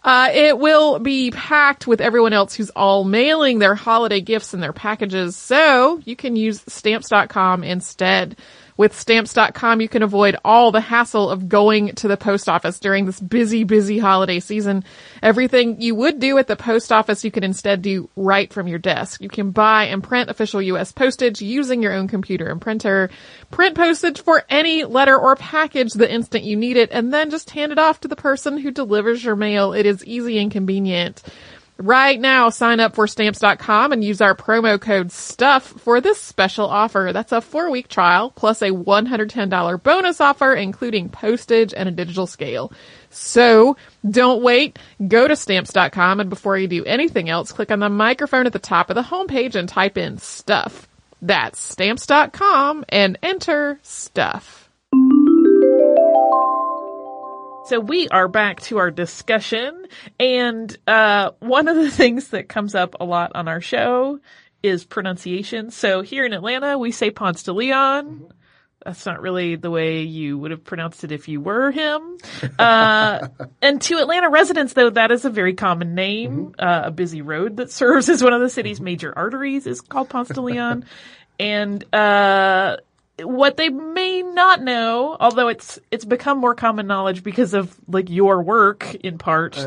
Speaker 1: Uh, it will be packed with everyone else who's all mailing their holiday gifts and their packages, so you can use stamps.com instead. With stamps.com, you can avoid all the hassle of going to the post office during this busy, busy holiday season. Everything you would do at the post office, you can instead do right from your desk. You can buy and print official U.S. postage using your own computer and printer, print postage for any letter or package the instant you need it, and then just hand it off to the person who delivers your mail. It is easy and convenient. Right now, sign up for stamps.com and use our promo code STUFF for this special offer. That's a four week trial plus a $110 bonus offer, including postage and a digital scale. So don't wait. Go to stamps.com and before you do anything else, click on the microphone at the top of the homepage and type in stuff. That's stamps.com and enter stuff.
Speaker 3: So we are back to our discussion, and uh, one of the things that comes up a lot on our show is pronunciation. So here in Atlanta, we say Ponce de Leon. That's not really the way you would have pronounced it if you were him. Uh, and to Atlanta residents, though, that is a very common name. Uh, a busy road that serves as one of the city's major arteries is called Ponce de Leon. and uh, what they may not know, although it's it's become more common knowledge because of like your work in part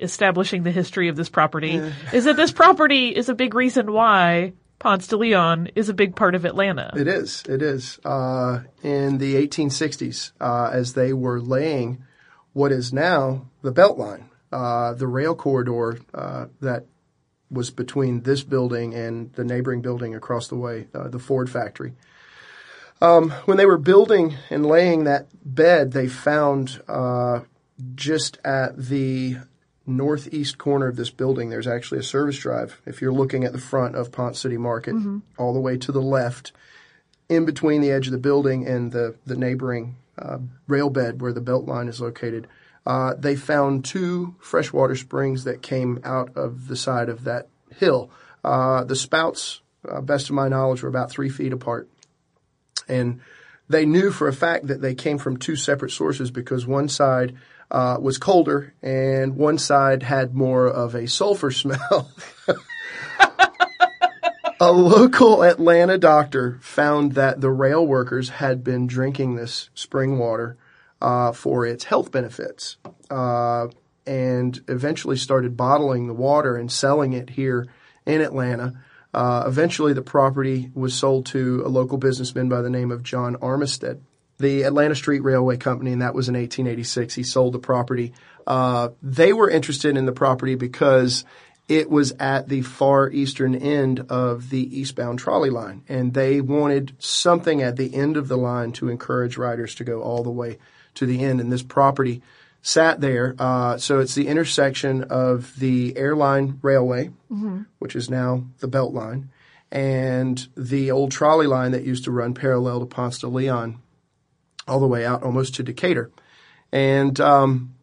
Speaker 3: establishing the history of this property, is that this property is a big reason why Ponce de Leon is a big part of Atlanta.
Speaker 4: It is. It is. Uh, in the 1860s, uh, as they were laying what is now the Beltline, uh, the rail corridor uh, that was between this building and the neighboring building across the way, uh, the Ford factory. Um, when they were building and laying that bed, they found uh, just at the northeast corner of this building, there's actually a service drive. If you're looking at the front of Ponce City Market, all the way to the left, in between the edge of the building and the, the neighboring uh, rail bed where the belt line is located, uh, they found two freshwater springs that came out of the side of that hill. Uh, the spouts, uh, best of my knowledge, were about three feet apart. And they knew for a fact that they came from two separate sources because one side uh, was colder and one side had more of a sulfur smell. a local Atlanta doctor found that the rail workers had been drinking this spring water uh, for its health benefits uh, and eventually started bottling the water and selling it here in Atlanta. Uh, eventually, the property was sold to a local businessman by the name of John Armistead. The Atlanta Street Railway Company, and that was in 1886. He sold the property. Uh, they were interested in the property because it was at the far eastern end of the eastbound trolley line, and they wanted something at the end of the line to encourage riders to go all the way to the end. And this property sat there. Uh, so it's the intersection of the airline railway, which is now the Belt Line, and the old trolley line that used to run parallel to Ponce de Leon, all the way out almost to Decatur. And um,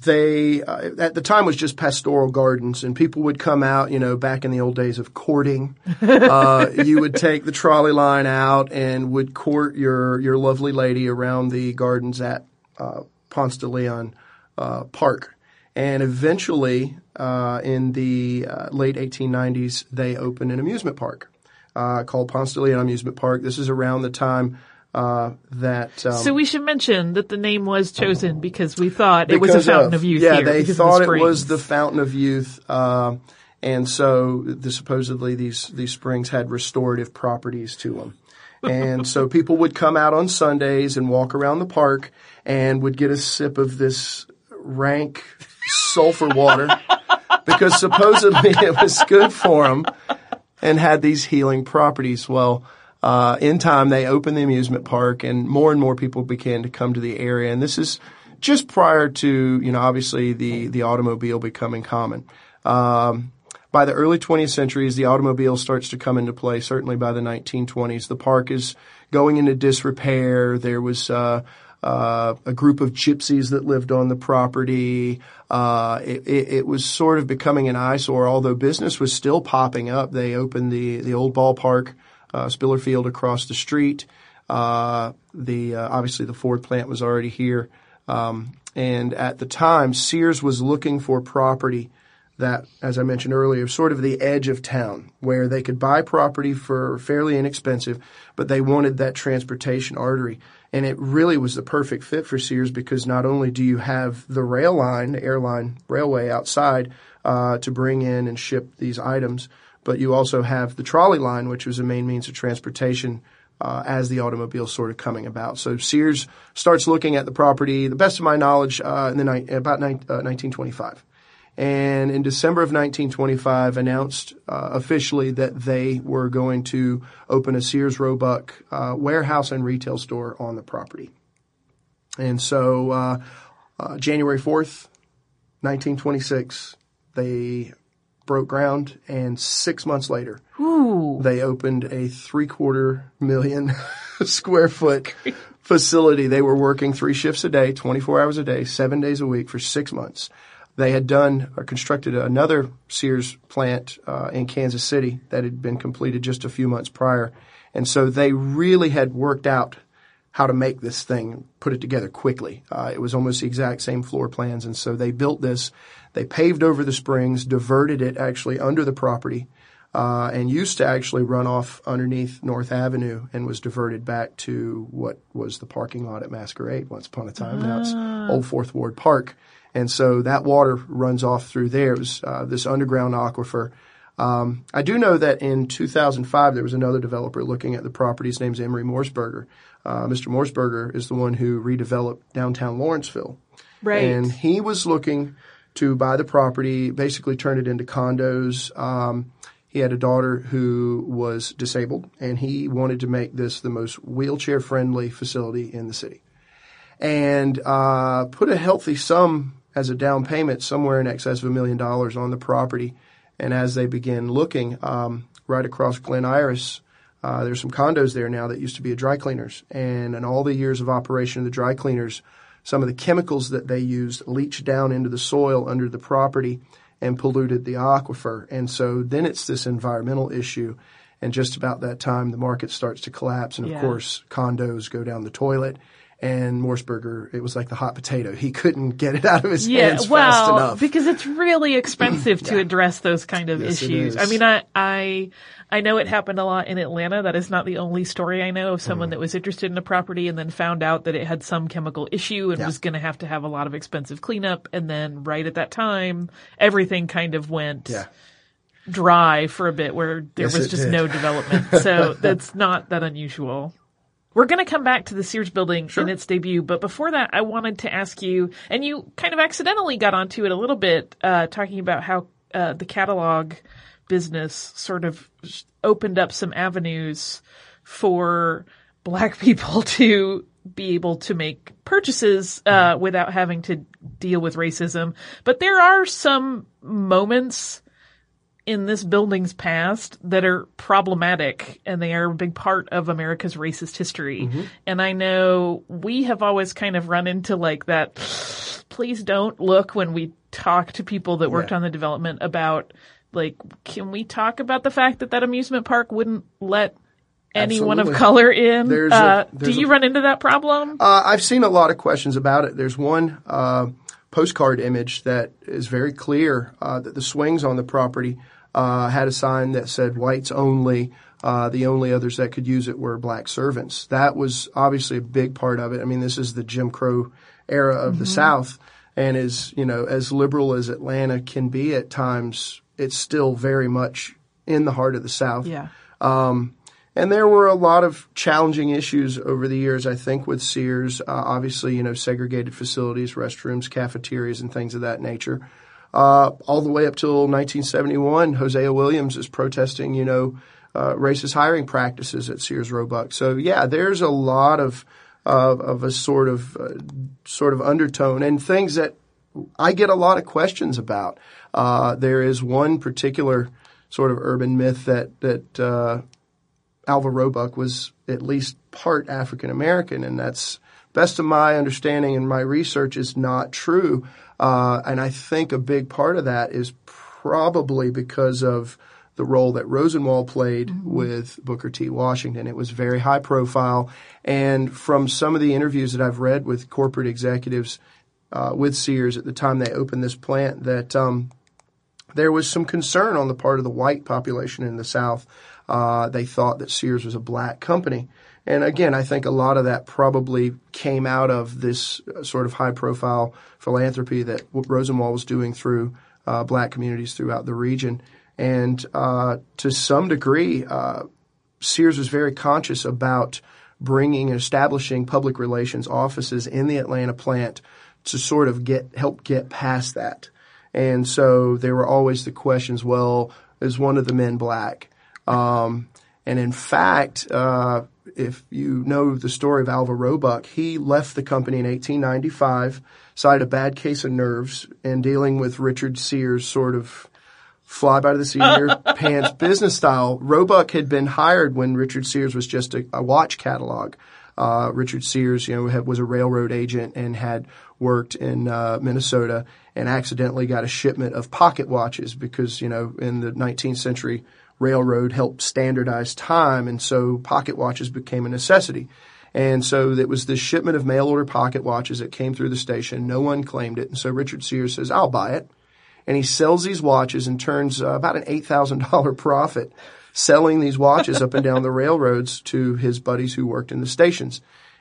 Speaker 4: they uh, at the time was just pastoral gardens, and people would come out. You know, back in the old days of courting, uh, you would take the trolley line out and would court your your lovely lady around the gardens at uh, Ponce de Leon uh, Park. And eventually, uh, in the uh, late 1890s, they opened an amusement park uh, called Ponce de Leon Amusement Park. This is around the time uh, that. Um,
Speaker 3: So we should mention that the name was chosen because we thought it was a fountain of, youth.
Speaker 4: Yeah, they thought
Speaker 3: the
Speaker 4: it was the fountain of youth, uh, and so the, supposedly these these springs had restorative properties to them. And so people would come out on Sundays and walk around the park and would get a sip of this rank sulfur water because supposedly it was good for them and had these healing properties. Well, uh, in time they opened the amusement park and more and more people began to come to the area. And this is just prior to, you know, obviously the, the automobile becoming common. Um, by the early 20th century, as the automobile starts to come into play, certainly by the 1920s, the park is going into disrepair. There was, uh, uh, a group of gypsies that lived on the property. Uh, it, it, it was sort of becoming an eyesore, although business was still popping up. They opened the, the old ballpark, uh, Spiller Field across the street. Uh, the, uh, obviously the Ford plant was already here. Um, and at the time, Sears was looking for property, that, as I mentioned earlier, sort of the edge of town where they could buy property for fairly inexpensive, but they wanted that transportation artery. And it really was the perfect fit for Sears because not only do you have the rail line, the airline railway outside uh, to bring in and ship these items, but you also have the trolley line, which was a main means of transportation uh, as the automobile sort of coming about. So Sears starts looking at the property, the best of my knowledge, uh, in the ni- about ni- uh, 1925 and in December of 1925 announced uh, officially that they were going to open a Sears Roebuck uh, warehouse and retail store on the property. And so uh, uh January 4th, 1926, they broke ground, and six months later,
Speaker 3: Ooh.
Speaker 4: they opened a three quarter million square foot facility. They were working three shifts a day, 24 hours a day, seven days a week for six months. They had done or constructed another Sears plant uh, in Kansas City that had been completed just a few months prior, and so they really had worked out how to make this thing, put it together quickly. Uh, it was almost the exact same floor plans, and so they built this. They paved over the springs, diverted it actually under the property, uh, and used to actually run off underneath North Avenue and was diverted back to what was the parking lot at Masquerade once upon a time. Now it's Old Fourth Ward Park. And so that water runs off through there. It was uh, this underground aquifer. Um, I do know that in 2005 there was another developer looking at the property. His name's Emory Morsberger. Uh, Mr. Morsberger is the one who redeveloped downtown Lawrenceville.
Speaker 3: Right.
Speaker 4: And he was looking to buy the property, basically turn it into condos. Um, he had a daughter who was disabled, and he wanted to make this the most wheelchair friendly facility in the city. And uh, put a healthy sum as a down payment somewhere in excess of a million dollars on the property. And as they begin looking um, right across Glen Iris, uh, there's some condos there now that used to be a dry cleaners. And in all the years of operation of the dry cleaners, some of the chemicals that they used leached down into the soil under the property and polluted the aquifer. And so then it's this environmental issue. And just about that time, the market starts to collapse. And of
Speaker 3: Yeah.
Speaker 4: course, condos go down the toilet. And Morsberger, it was like the hot potato. He couldn't get it out of his
Speaker 3: Yeah,
Speaker 4: hands fast
Speaker 3: well,
Speaker 4: enough.
Speaker 3: because it's really expensive to address those kind of
Speaker 4: Yes,
Speaker 3: issues. I mean, I, I, I know it happened a lot in Atlanta. That is not the only story I know of
Speaker 4: Mm.
Speaker 3: someone that was interested in a property and then found out that it had some chemical issue and
Speaker 4: Yeah.
Speaker 3: was going to have to have a lot of expensive cleanup. And then right at that time, everything kind of went
Speaker 4: yeah.
Speaker 3: dry for a bit where there
Speaker 4: Yes,
Speaker 3: was just
Speaker 4: did.
Speaker 3: no development. So that's not that unusual. We're going to come back to the Sears building in its debut, but before that, I wanted to ask you, and you kind of accidentally got onto it a little bit, uh, talking about how uh, the catalog business sort of opened up some avenues for black people to be able to make purchases uh, without having to deal with racism. But there are some moments in this building's past that are problematic and they are a big part of America's racist history. And I know we have always kind of run into like that, please don't look when we talk to people that worked
Speaker 4: Yeah.
Speaker 3: on the development about like, can we talk about the fact that that amusement park wouldn't let anyone of color in?
Speaker 4: A-
Speaker 3: uh,
Speaker 4: there's
Speaker 3: do
Speaker 4: a-
Speaker 3: you run into that problem?
Speaker 4: Uh, I've seen a lot of questions about it. There's one uh, postcard image that is very clear uh, that the swings on the property uh, had a sign that said whites only. Uh, the only others that could use it were black servants. That was obviously a big part of it. I mean, this is the Jim Crow era of the South, and is you know as liberal as Atlanta can be at times, it's still very much in the heart of the South.
Speaker 3: yeah.
Speaker 4: And there were a lot of challenging issues over the years, I think, with Sears. Uh, obviously, you know, segregated facilities, restrooms, cafeterias, and things of that nature. Uh, all the way up till 1971, Hosea Williams is protesting, you know, uh, racist hiring practices at Sears Roebuck. So yeah, there's a lot of of, of a sort of uh, sort of undertone and things that I get a lot of questions about. Uh, there is one particular sort of urban myth that that uh, Alva Roebuck was at least part African American, and that's best of my understanding and my research is not true. Uh, and I think a big part of that is probably because of the role that Rosenwald played with Booker T. Washington. It was very high profile, and from some of the interviews that I've read with corporate executives uh, with Sears at the time they opened this plant, that um, there was some concern on the part of the white population in the South. Uh, they thought that Sears was a black company. And again, I think a lot of that probably came out of this uh, sort of high profile philanthropy that Rosenwald was doing through uh, black communities throughout the region. And uh, to some degree, uh, Sears was very conscious about bringing and establishing public relations offices in the Atlanta plant to sort of get help get past that. And so there were always the questions, well, is one of the men black? Um, and in fact, uh, if you know the story of Alva Roebuck, he left the company in 1895, cited a bad case of nerves, and dealing with Richard Sears' sort of fly by the seat of your pants business style. Roebuck had been hired when Richard Sears was just a, a watch catalog. Uh, Richard Sears, you know, had, was a railroad agent and had worked in uh, Minnesota and accidentally got a shipment of pocket watches because, you know, in the 19th century, railroad helped standardize time, and so pocket watches became a necessity. And so it was this shipment of mail order pocket watches that came through the station. No one claimed it, and so Richard Sears says, "I'll buy it." And he sells these watches and turns uh, about an eight thousand dollar profit selling these watches up and down the railroads to his buddies who worked in the stations.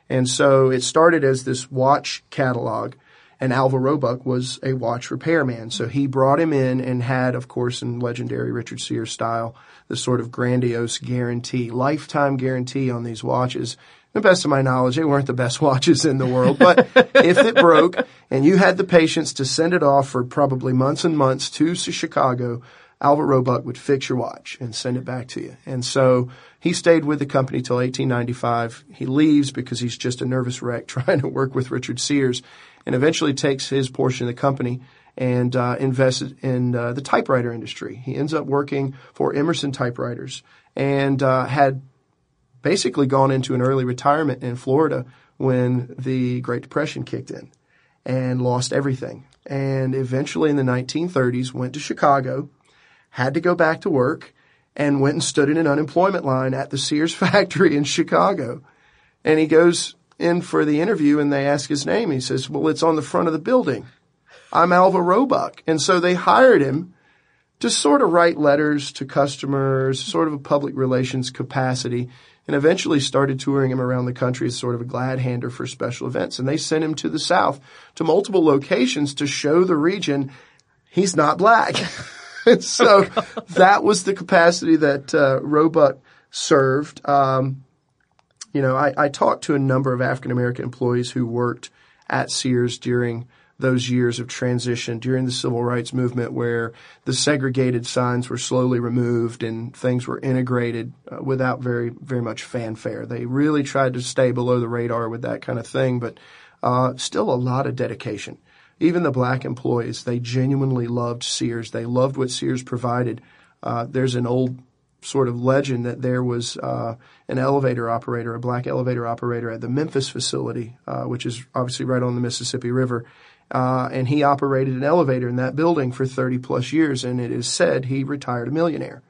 Speaker 4: And so it started as this watch catalog and Alva Roebuck was a watch repairman. So he brought him in and had, of course, in legendary Richard Sears style, the sort of grandiose guarantee, lifetime guarantee on these watches. To the best of my knowledge, they weren't the best watches in the world, but if it broke and you had the patience to send it off for probably months and months to Chicago, Alva Roebuck would fix your watch and send it back to you. And so he stayed with the company till 1895. He leaves because he's just a nervous wreck trying to work with Richard Sears and eventually takes his portion of the company and uh, invested in uh, the typewriter industry. He ends up working for Emerson Typewriters and uh, had basically gone into an early retirement in Florida when the Great Depression kicked in and lost everything. And eventually in the 1930s went to Chicago, had to go back to work, and went and stood in an unemployment line at the Sears factory in Chicago. And he goes in for the interview and they ask his name. He says, well, it's on the front of the building. I'm Alva Roebuck. And so they hired him to sort of write letters to customers, sort of a public relations capacity, and eventually started touring him around the country as sort of a glad hander for special events. And they sent him to the South to multiple locations to show the region he's not black. and so that was the capacity that uh, Roebuck served. Um, you know, I, I talked to a number of African American employees who worked at Sears during those years of transition during the civil rights movement where the segregated signs were slowly removed and things were integrated uh, without very, very much fanfare. They really tried to stay below the radar with that kind of thing, but uh, still a lot of dedication. Even the black employees, they genuinely loved Sears. They loved what Sears provided. Uh, there's an old sort of legend that there was uh, an elevator operator, a black elevator operator at the Memphis facility, uh, which is obviously right on the Mississippi River. Uh, and he operated an elevator in that building for 30 plus years, and it is said he retired a millionaire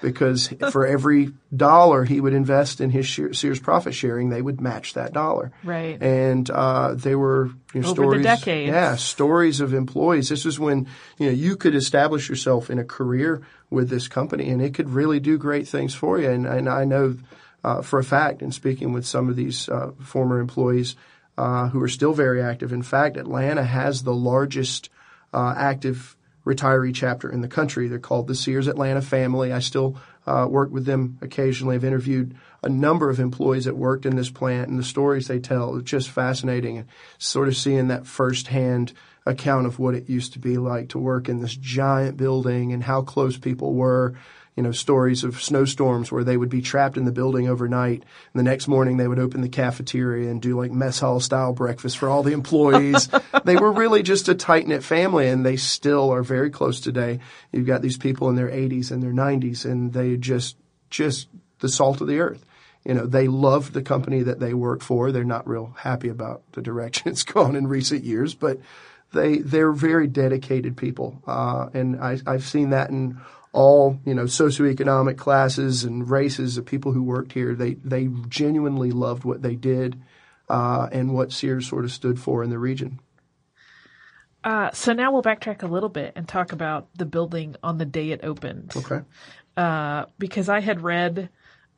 Speaker 4: because for every dollar he would invest in his Sears profit sharing, they would match that dollar.
Speaker 3: Right.
Speaker 4: And uh, they were you know,
Speaker 3: Over
Speaker 4: stories.
Speaker 3: the decades.
Speaker 4: Yeah, stories of employees. This is when you know you could establish yourself in a career with this company, and it could really do great things for you. And, and I know uh, for a fact, in speaking with some of these uh, former employees uh, who are still very active. In fact, Atlanta has the largest uh, active retiree chapter in the country. They're called the Sears Atlanta Family. I still uh, work with them occasionally. I've interviewed a number of employees that worked in this plant, and the stories they tell are just fascinating. And sort of seeing that firsthand account of what it used to be like to work in this giant building and how close people were you know, stories of snowstorms where they would be trapped in the building overnight. And the next morning they would open the cafeteria and do like mess hall style breakfast for all the employees. they were really just a tight knit family and they still are very close today. You've got these people in their 80s and their 90s and they just, just the salt of the earth. You know, they love the company that they work for. They're not real happy about the direction it's gone in recent years, but they, they're very dedicated people. Uh, and I, I've seen that in all you know socioeconomic classes and races of people who worked here. They they genuinely loved what they did uh, and what Sears sort of stood for in the region.
Speaker 3: Uh, so now we'll backtrack a little bit and talk about the building on the day it opened.
Speaker 4: Okay.
Speaker 3: Uh, because I had read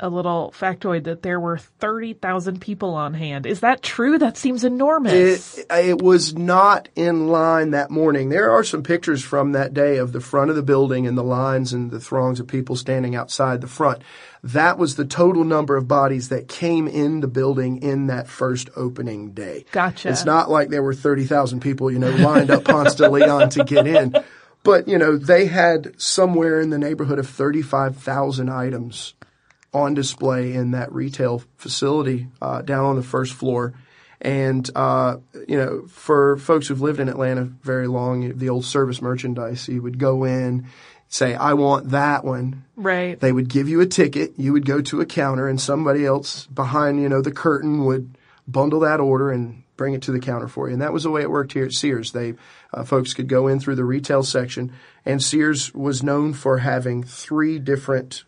Speaker 3: a little factoid that there were 30,000 people on hand. Is that true? That seems enormous.
Speaker 4: It, it was not in line that morning. There are some pictures from that day of the front of the building and the lines and the throngs of people standing outside the front. That was the total number of bodies that came in the building in that first opening day.
Speaker 3: Gotcha.
Speaker 4: It's not like there were 30,000 people, you know, lined up Ponce de Leon to get in. But, you know, they had somewhere in the neighborhood of 35,000 items on display in that retail facility uh, down on the first floor. And uh, you know, for folks who've lived in Atlanta very long, the old service merchandise, you would go in, say, "I want that one."
Speaker 3: right.
Speaker 4: They would give you a ticket. You would go to a counter, and somebody else behind you know the curtain would bundle that order and bring it to the counter for you. And that was the way it worked here at Sears. They uh, folks could go in through the retail section, and Sears was known for having three different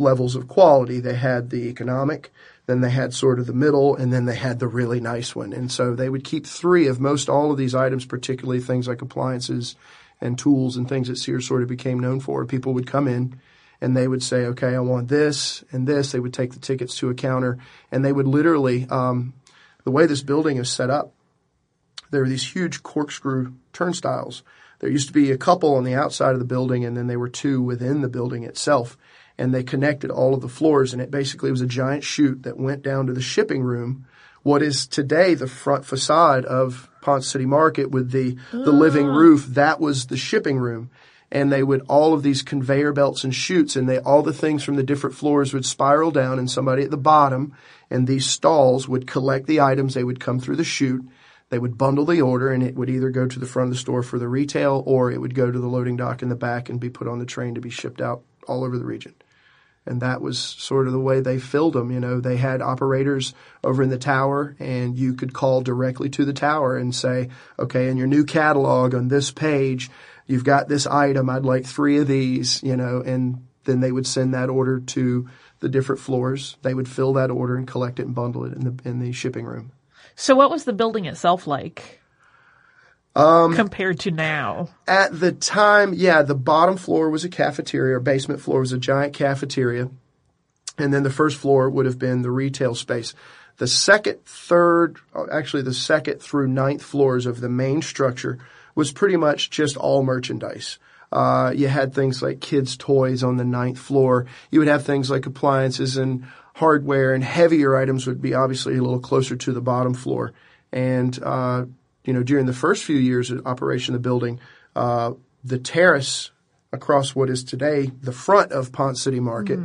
Speaker 4: levels of quality. They had the economic, then they had sort of the middle, and then they had the really nice one. And so they would keep three of most all of these items, particularly things like appliances and tools and things that Sears sort of became known for. People would come in and they would say, okay, I want this and this. They would take the tickets to a counter and they would literally, um, the way this building is set up, there are these huge corkscrew turnstiles. There used to be a couple on the outside of the building and then there were two within the building itself and they connected all of the floors and it basically was a giant chute that went down to the shipping room what is today the front facade of Ponce City Market with the the living ah. roof. That was the shipping room. And they would all of these conveyor belts and chutes and they all the things from the different floors would spiral down and somebody at the bottom and these stalls would collect the items. They would come through the chute. They would bundle the order and it would either go to the front of the store for the retail or it would go to the loading dock in the back and be put on the train to be shipped out all over the region and that was sort of the way they filled them. You know, they had operators over in the tower, and you could call directly to the tower and say, "Okay, in your new catalog on this page, you've got this item. I'd like three of these." You know, and then they would send that order to the different floors. They would fill that order and collect it and bundle it in the in the shipping room.
Speaker 3: So what was the building itself like? Um, compared to now.
Speaker 4: At the time, yeah, the bottom floor was a cafeteria, or basement floor was a giant cafeteria. And then the first floor would have been the retail space. The second, third, uh, actually the second through ninth floors of the main structure was pretty much just all merchandise. Uh, you had things like kids' toys on the ninth floor. You would have things like appliances and hardware and heavier items would be obviously a little closer to the bottom floor. And, uh, you know, during the first few years of operation of the building, uh, the terrace across what is today the front of Ponce City Market,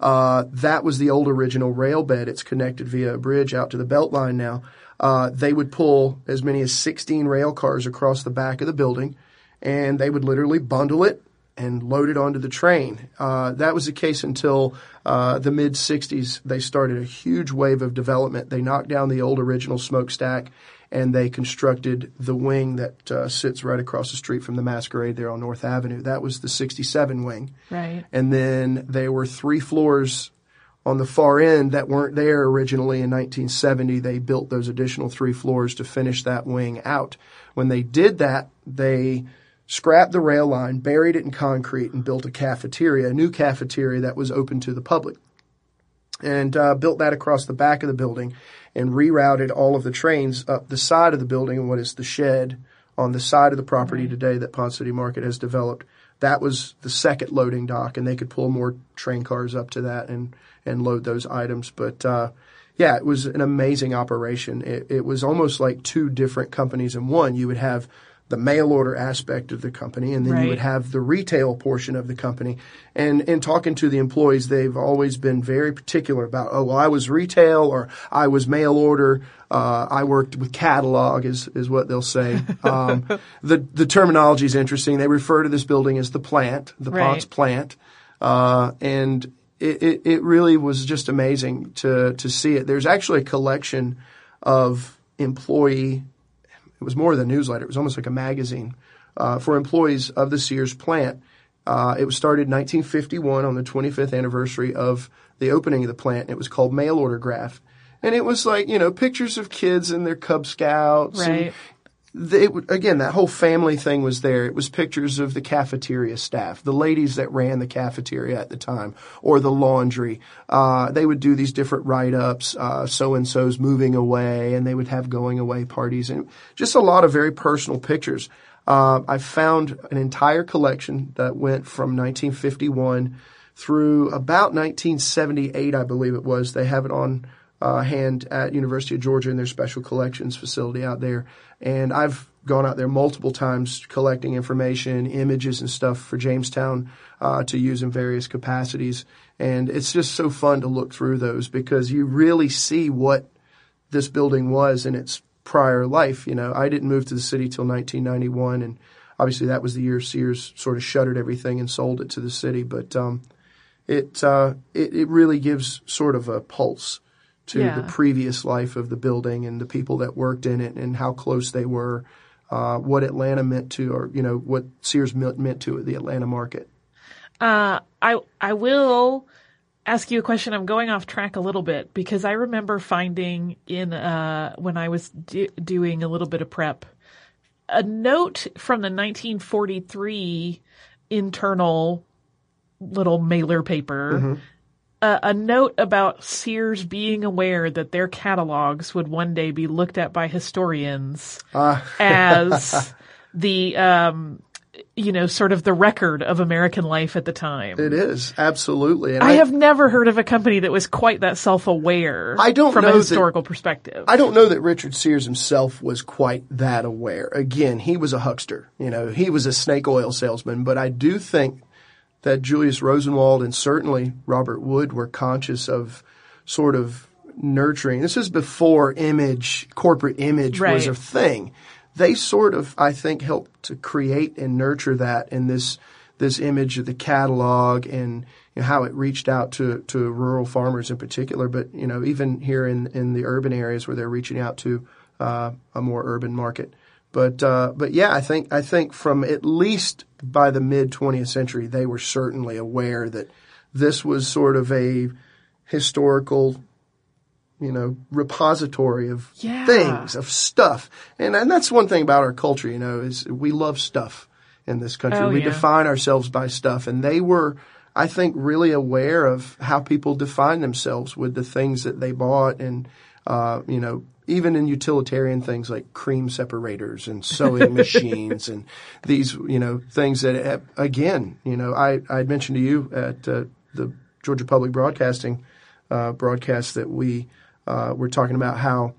Speaker 4: uh, that was the old original rail bed. It's connected via a bridge out to the Beltline now. Uh, they would pull as many as 16 rail cars across the back of the building, and they would literally bundle it and load it onto the train. Uh, that was the case until uh, the mid 60s. They started a huge wave of development. They knocked down the old original smokestack and they constructed the wing that uh, sits right across the street from the Masquerade there on North Avenue. That was the 67 wing.
Speaker 3: Right.
Speaker 4: And then there were three floors on the far end that weren't there originally in 1970. They built those additional three floors to finish that wing out. When they did that, they scrapped the rail line, buried it in concrete, and built a cafeteria, a new cafeteria that was open to the public. And uh, built that across the back of the building and rerouted all of the trains up the side of the building and what is the shed on the side of the property today that Ponce City Market has developed. That was the second loading dock, and they could pull more train cars up to that and and load those items. But uh, yeah, it was an amazing operation. It, it was almost like two different companies in one. You would have the mail order aspect of the company, and then
Speaker 3: Right.
Speaker 4: you would have the retail portion of the company. And in talking to the employees, they've always been very particular about, oh, well, I was retail or I was mail order. Uh, I worked with catalog is, is what they'll say. Um, the, the terminology is interesting. They refer to this building as the plant, the
Speaker 3: Right.
Speaker 4: Ponce plant. Uh, and it, it, it really was just amazing to, to see it. There's actually a collection of employee it was more than a newsletter. It was almost like a magazine uh, for employees of the Sears plant. Uh, it was started in 1951 on the 25th anniversary of the opening of the plant. It was called Mail Order Graph. And it was like, you know, pictures of kids and their Cub Scouts
Speaker 3: Right.
Speaker 4: and it, again, that whole family thing was there. It was pictures of the cafeteria staff, the ladies that ran the cafeteria at the time, or the laundry. Uh, they would do these different write-ups, uh, so-and-so's moving away, and they would have going away parties, and just a lot of very personal pictures. Uh, I found an entire collection that went from 1951 through about 1978, I believe it was. They have it on uh, hand at University of Georgia in their special collections facility out there. And I've gone out there multiple times collecting information, images and stuff for Jamestown uh, to use in various capacities. And it's just so fun to look through those because you really see what this building was in its prior life. You know, I didn't move to the city till 1991, and obviously that was the year Sears sort of shuttered everything and sold it to the city. But um, it, uh, it it really gives sort of a pulse to
Speaker 3: Yeah.
Speaker 4: the previous life of the building and the people that worked in it and how close they were, uh, what Atlanta meant to, or you know what Sears meant to the Atlanta market.
Speaker 3: Uh, I I will ask you a question. I'm going off track a little bit because I remember finding in uh, when I was do- doing a little bit of prep a note from the 1943 internal little mailer paper. Uh, a note about Sears being aware that their catalogs would one day be looked at by historians as the um, you know, sort of the record of American life at the time.
Speaker 4: It is absolutely. And
Speaker 3: I have never heard of a company that was quite that self-aware.
Speaker 4: I don't
Speaker 3: from a
Speaker 4: that-
Speaker 3: historical perspective.
Speaker 4: I don't know that Richard Sears himself was quite that aware. Again, he was a huckster. You know, he was a snake oil salesman. But I do think that Julius Rosenwald and certainly Robert Wood were conscious of sort of nurturing. This is before image, corporate image was a thing. They sort of, I think, helped to create and nurture that in this this image of the catalog and you know, how it reached out to, to rural farmers in particular, but you know even here in, in the urban areas where they're reaching out to uh, a more urban market. But uh, but yeah, I think I think from at least by the mid 20th century, they were certainly aware that this was sort of a historical you know, repository of
Speaker 3: Yeah.
Speaker 4: things, of stuff. And, and that's one thing about our culture, you know, is we love stuff in this country.
Speaker 3: Oh,
Speaker 4: we
Speaker 3: yeah.
Speaker 4: define ourselves by stuff. And they were, I think, really aware of how people define themselves with the things that they bought and, uh, you know, even in utilitarian things like cream separators and sewing machines and these, you know, things that, uh, again, you know, I, I had mentioned to you at uh, the Georgia Public Broadcasting uh, broadcast that we uh, were talking about how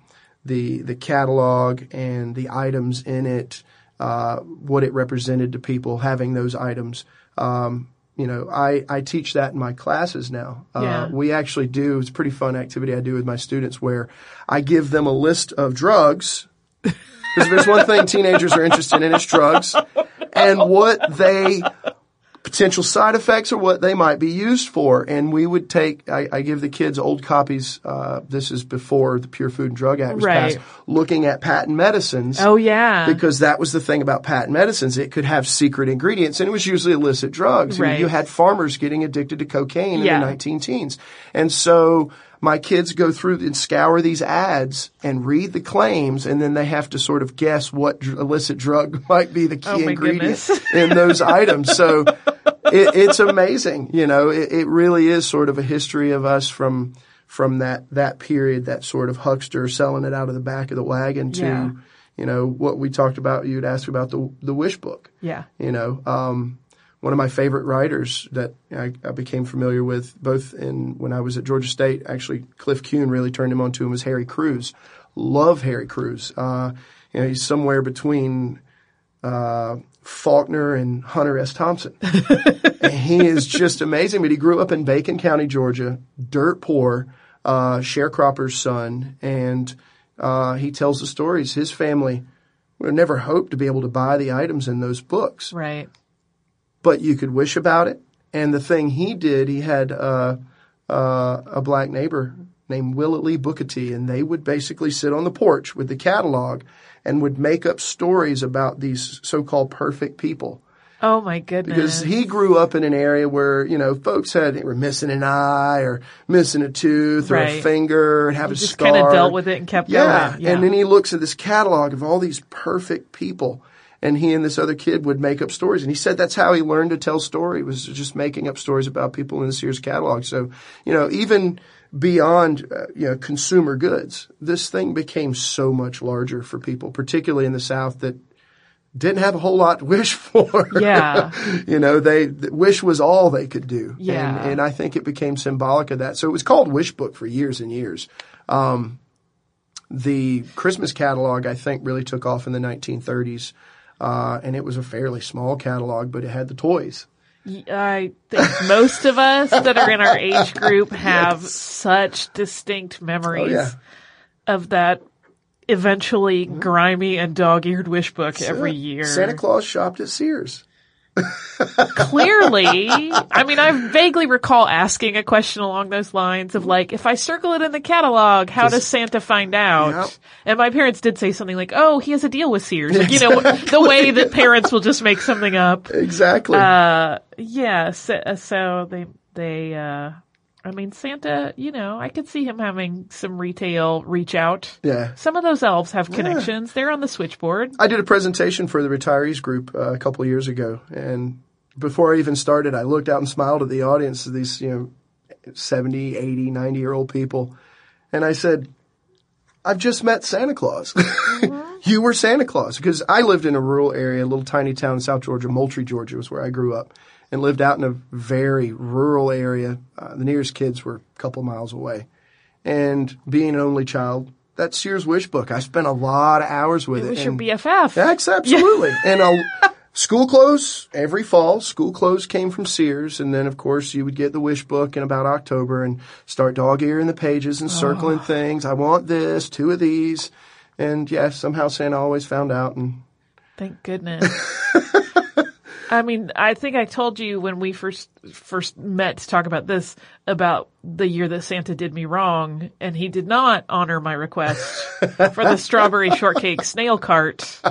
Speaker 4: the the catalog and the items in it, uh, what it represented to people having those items. Um, you know, I, I teach that in my classes now. Uh,
Speaker 3: Yeah.
Speaker 4: We actually do. It's a pretty fun activity I do with my students where I give them a list of drugs. Because there's one thing teenagers are interested in, it's drugs and what they potential side effects or what they might be used for. And we would take, I, I give the kids old copies, uh, this is before the Pure Food and Drug Act was
Speaker 3: Right.
Speaker 4: passed, looking at patent medicines.
Speaker 3: oh yeah.
Speaker 4: Because that was the thing about patent medicines. It could have secret ingredients and it was usually illicit drugs. You know,
Speaker 3: Right.
Speaker 4: You had farmers getting addicted to cocaine in
Speaker 3: Yeah.
Speaker 4: the 19 teens. And so my kids go through and scour these ads and read the claims and then they have to sort of guess what dr- illicit drug might be the key
Speaker 3: Oh,
Speaker 4: ingredient in those items. So it, it's amazing. You know, it, it really is sort of a history of us from from that that period, that sort of huckster selling it out of the back of the wagon to,
Speaker 3: Yeah.
Speaker 4: you know, what we talked about. You'd ask about the the wish book.
Speaker 3: yeah.
Speaker 4: You know, um, one of my favorite writers that I, I became familiar with both in when I was at Georgia State. Actually, Cliff Kuhn really turned him on to him was Harry Crews. Love Harry Crews. Uh, you know, he's somewhere between uh, Faulkner and Hunter S. Thompson. and he is just amazing. But he grew up in Bacon County, Georgia, dirt poor, uh, sharecropper's son, and uh, he tells the stories. His family would never hoped to be able to buy the items in those books,
Speaker 3: Right.
Speaker 4: but you could wish about it. And the thing he did, he had uh, uh, a black neighbor named Willalee Bookatee, and they would basically sit on the porch with the catalog and would make up stories about these so-called perfect people.
Speaker 3: Oh my goodness.
Speaker 4: because he grew up in an area where you know folks had were missing an eye or missing a tooth or a finger and have a
Speaker 3: just
Speaker 4: scar.
Speaker 3: kind of dealt with it and kept
Speaker 4: yeah.
Speaker 3: going. Yeah.
Speaker 4: and then he looks at this catalog of all these perfect people, and he and this other kid would make up stories. And he said that's how he learned to tell story was just making up stories about people in the Sears catalog. So you know even beyond uh, you know consumer goods, this thing became so much larger for people, particularly in the South that didn't have a whole lot to wish for.
Speaker 3: Yeah.
Speaker 4: you know, they th- wish was all they could do.
Speaker 3: Yeah.
Speaker 4: And, and I think it became symbolic of that. So it was called Wish Book for years and years. Um, the Christmas catalog, I think, really took off in the 1930s. Uh, and it was a fairly small catalog, but it had the toys.
Speaker 3: I think most of us that are in our age group have such distinct memories
Speaker 4: Oh, yeah.
Speaker 3: of that eventually mm-hmm. grimy and dog-eared wish book every year.
Speaker 4: Santa Claus shopped at Sears.
Speaker 3: Clearly, I mean, I vaguely recall asking a question along those lines of like, if I circle it in the catalog, how does Santa find out?
Speaker 4: Yep.
Speaker 3: And my parents did say something like, "Oh, he has a deal with Sears," like, you know, the way that parents will just make something up.
Speaker 4: Exactly.
Speaker 3: Uh, yeah, so, so they, they, uh, I mean, Santa, you know, I could see him having some retail reach out.
Speaker 4: yeah.
Speaker 3: Some of those elves have connections. They're on the switchboard.
Speaker 4: I did a presentation for the retirees group uh, a couple of years ago, and before I even started, I looked out and smiled at the audience of these, you know, 70, 80, 90 year old people, and I said, I've just met Santa Claus. you were Santa Claus. Because I lived in a rural area, a little tiny town in South Georgia, Moultrie, Georgia was where I grew up, and lived out in a very rural area. Uh, the nearest kids were a couple miles away. And being an only child, that Sears Wish Book, I spent a lot of hours with
Speaker 3: It
Speaker 4: it.
Speaker 3: was your BFF.
Speaker 4: That's absolutely. And uh, school clothes every fall. School clothes came from Sears, and then of course you would get the wish book in about October and start dog earing the pages and circling things. I want this, two of these, and yeah, somehow Santa always found out. And
Speaker 3: Thank goodness. I mean, I think I told you when we first first met to talk about this about the year that Santa did me wrong, and he did not honor my request for the strawberry shortcake snail cart,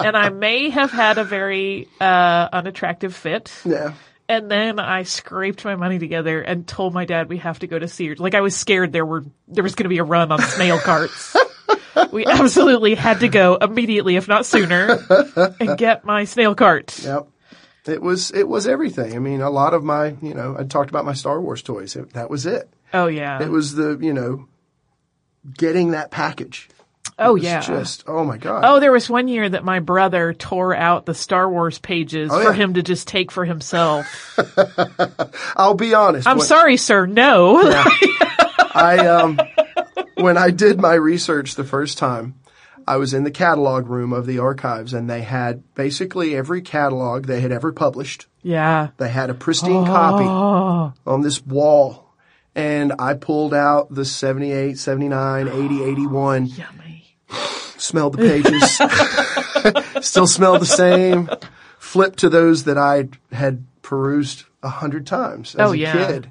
Speaker 3: and I may have had a very uh, unattractive fit.
Speaker 4: yeah,
Speaker 3: And then I scraped my money together and told my dad we have to go to Sears. Like I was scared there were there was going to be a run on snail carts. we absolutely had to go immediately, if not sooner, and get my snail cart.
Speaker 4: yep. It was it was everything. I mean, a lot of my you know I talked about my Star Wars toys. It, that was it.
Speaker 3: Oh yeah.
Speaker 4: It was the you know getting that package.
Speaker 3: oh yeah.
Speaker 4: just oh my god.
Speaker 3: Oh, there was one year that my brother tore out the Star Wars pages
Speaker 4: Oh,
Speaker 3: for him to just take for himself.
Speaker 4: I'll be honest.
Speaker 3: I'm
Speaker 4: when-
Speaker 3: sorry, sir. No.
Speaker 4: I um when I did my research the first time, I was in the catalog room of the archives and they had basically every catalog they had ever published.
Speaker 3: yeah.
Speaker 4: They had a pristine copy oh. on this wall. And I pulled out the 78, 79, 80, 81,
Speaker 3: Yummy.
Speaker 4: smelled the pages, still smelled the same, flipped to those that I had perused a hundred times as
Speaker 3: Oh,
Speaker 4: a
Speaker 3: yeah.
Speaker 4: kid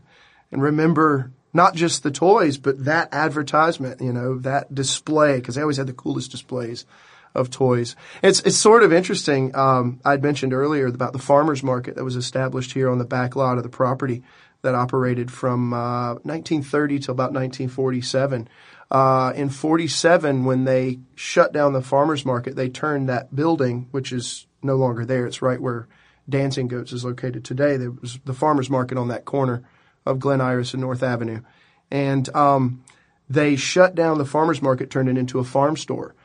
Speaker 4: and remember not just the toys, but that advertisement, you know, that display, because they always had the coolest displays of toys. It's, it's sort of interesting. Um, I'd mentioned earlier about the farmer's market that was established here on the back lot of the property that operated from, uh, 1930 till about 1947. Uh, in 47, when they shut down the farmer's market, they turned that building, which is no longer there. It's right where Dancing Goats is located today. There was the farmer's market on that corner of Glen Iris and North Avenue. And um, they shut down the farmer's market, turned it into a farm store.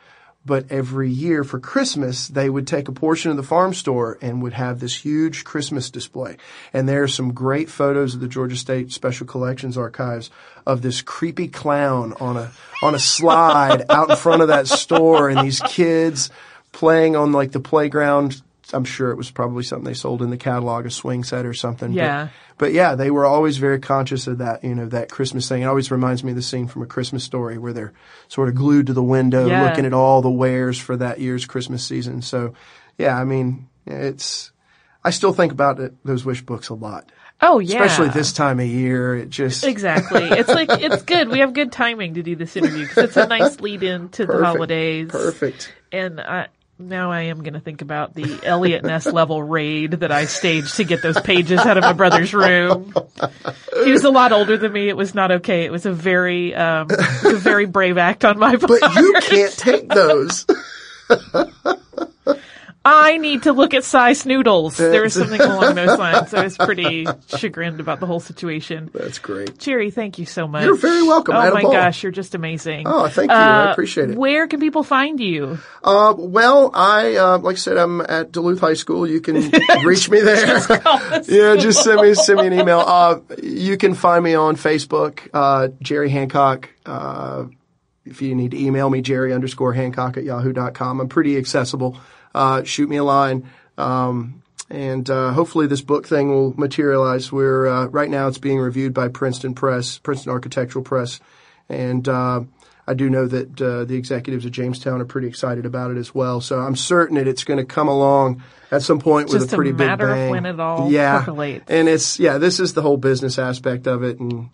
Speaker 4: But every year for Christmas, they would take a portion of the farm store and would have this huge Christmas display. And there are some great photos of the Georgia State Special Collections Archives of this creepy clown on a, on a slide out in front of that store and these kids playing on like the playground. I'm sure it was probably something they sold in the catalog, a swing set or something. But-
Speaker 3: Yeah.
Speaker 4: but yeah, they were always very conscious of that, you know, that Christmas thing. It always reminds me of the scene from A Christmas Story where they're sort of glued to the window
Speaker 3: Yeah.
Speaker 4: looking at all the wares for that year's Christmas season. So yeah, I mean, it's, I still think about it, those wish books a lot.
Speaker 3: Oh yeah.
Speaker 4: Especially this time of year. It just,
Speaker 3: Exactly. It's like it's good. We have good timing to do this interview because it's a nice lead in to the
Speaker 4: Perfect.
Speaker 3: holidays.
Speaker 4: perfect.
Speaker 3: And I now I am going to think about the Eliot Ness level raid that I staged to get those pages out of my brother's room. He was a lot older than me. It was not okay. It was a very, um, it was a very brave act on my part.
Speaker 4: But you can't take those.
Speaker 3: I need to look at size noodles. There was something along those lines. I was pretty chagrined about the whole situation.
Speaker 4: That's great.
Speaker 3: Jerry, thank you so much.
Speaker 4: You're very welcome.
Speaker 3: Oh my
Speaker 4: ball.
Speaker 3: gosh, you're just amazing.
Speaker 4: Oh, thank you. I appreciate it.
Speaker 3: Where can people find you?
Speaker 4: Uh, well, I, uh, like I said, I'm at Duluth High School. You can reach me there. yeah, just send me, send me an email. Uh, you can find me on Facebook, uh, Jerry Hancock. Uh, if you need to email me, Jerry underscore Hancock at yahoo.com. I'm pretty accessible. Uh, shoot me a line. Um, and, uh, hopefully this book thing will materialize. We're, uh, right now it's being reviewed by Princeton Press, Princeton Architectural Press. And, uh, I do know that, uh, the executives at Jamestown are pretty excited about it as well. So I'm certain that it's going to come along at some point with
Speaker 3: Just
Speaker 4: a
Speaker 3: a
Speaker 4: pretty big
Speaker 3: matter of
Speaker 4: bang.
Speaker 3: when it all
Speaker 4: yeah.
Speaker 3: percolates.
Speaker 4: And it's, yeah, this is the whole business aspect of it. And,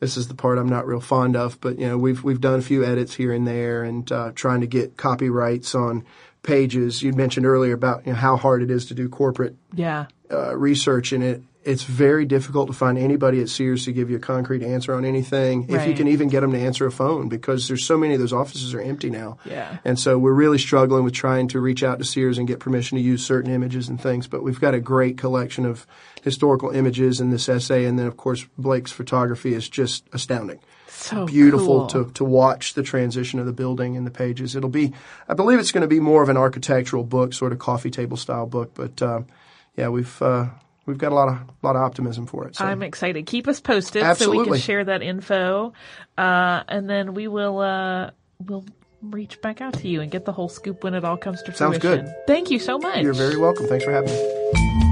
Speaker 4: this is the part I'm not real fond of, but you know, we've we've done a few edits here and there and uh, trying to get copyrights on pages. You mentioned earlier about you know, how hard it is to do corporate
Speaker 3: Yeah.
Speaker 4: uh, research, and it it's very difficult to find anybody at Sears to give you a concrete answer on anything. If you can even get them to answer a phone, because there's so many of those offices are empty now.
Speaker 3: Yeah.
Speaker 4: And so we're really struggling with trying to reach out to Sears and get permission to use certain images and things. But we've got a great collection of historical images in this essay, and then of course Blake's photography is just astounding
Speaker 3: So
Speaker 4: beautiful
Speaker 3: cool.
Speaker 4: to, to watch the transition of the building and the pages. It'll be, I believe it's going to be more of an architectural book, sort of coffee table style book. But um, yeah, we've uh, we've got a lot of lot of optimism for it. So.
Speaker 3: I'm excited. Keep us posted so we can share that info. Uh, and then we will, uh, we'll reach back out to you and get the whole scoop when it all comes to
Speaker 4: Sounds
Speaker 3: fruition.
Speaker 4: Sounds good.
Speaker 3: Thank you so much.
Speaker 4: You're very welcome. Thanks for having me.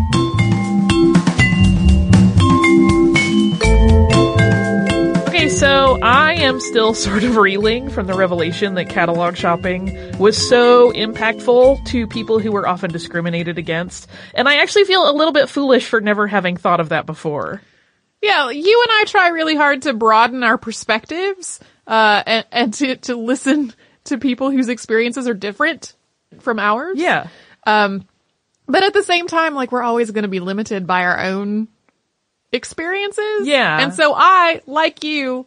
Speaker 3: Okay, so I am still sort of reeling from the revelation that catalog shopping was so impactful to people who were often discriminated against. And I actually feel a little bit foolish for never having thought of that before.
Speaker 1: Yeah, you and I try really hard to broaden our perspectives, uh, and, and to, to listen to people whose experiences are different from ours.
Speaker 3: Yeah.
Speaker 1: Um, but at the same time, like we're always going to be limited by our own experiences.
Speaker 3: Yeah.
Speaker 1: And so I, like you,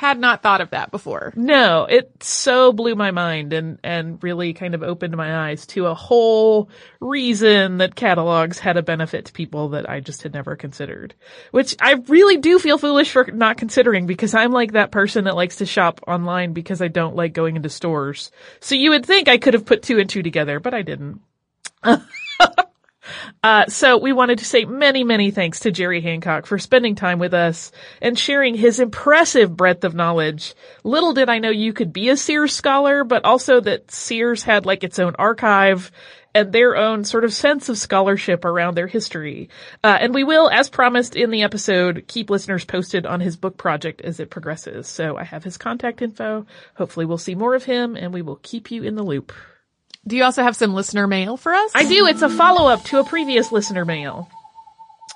Speaker 1: had not thought of that before.
Speaker 3: No, it so blew my mind and, and really kind of opened my eyes to a whole reason that catalogs had a benefit to people that I just had never considered. Which I really do feel foolish for not considering because I'm like that person that likes to shop online because I don't like going into stores. So you would think I could have put two and two together, but I didn't. Uh, so we wanted to say many, many thanks to Jerry Hancock for spending time with us and sharing his impressive breadth of knowledge. Little did I know you could be a Sears scholar, but also that Sears had like its own archive and their own sort of sense of scholarship around their history. Uh, and we will, as promised in the episode, keep listeners posted on his book project as it progresses. So I have his contact info. Hopefully we'll see more of him and we will keep you in the loop.
Speaker 1: Do you also have some listener mail for us?
Speaker 3: I do. It's a follow up to a previous listener mail.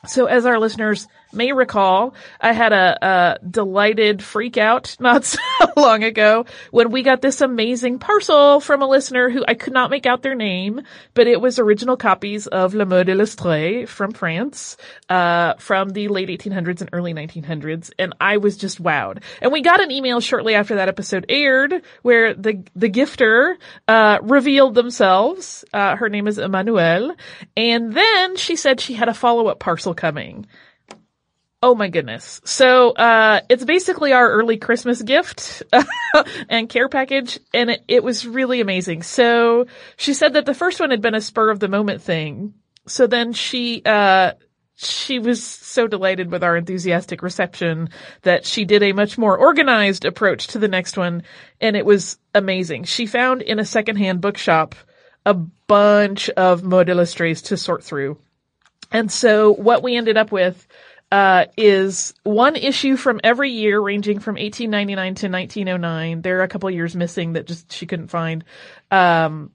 Speaker 3: So as our listeners may recall, I had a, a delighted freak out not so long ago when we got this amazing parcel from a listener who I could not make out their name, but it was original copies of La Mode Illustrée from France, uh, from the late 1800s and early 1900s. And I was just wowed. And we got an email shortly after that episode aired where the, the gifter, uh, revealed themselves. Uh, her name is Emmanuelle. And then she said she had a follow-up parcel coming. Oh my goodness. So, uh, it's basically our early Christmas gift and care package, and it, it was really amazing. So, she said that the first one had been a spur of the moment thing. So then she, uh, she was so delighted with our enthusiastic reception that she did a much more organized approach to the next one, and it was amazing. She found in a secondhand bookshop a bunch of mode to sort through. And so what we ended up with uh, is one issue from every year, ranging from 1899 to 1909. There are a couple years missing that just she couldn't find. Um,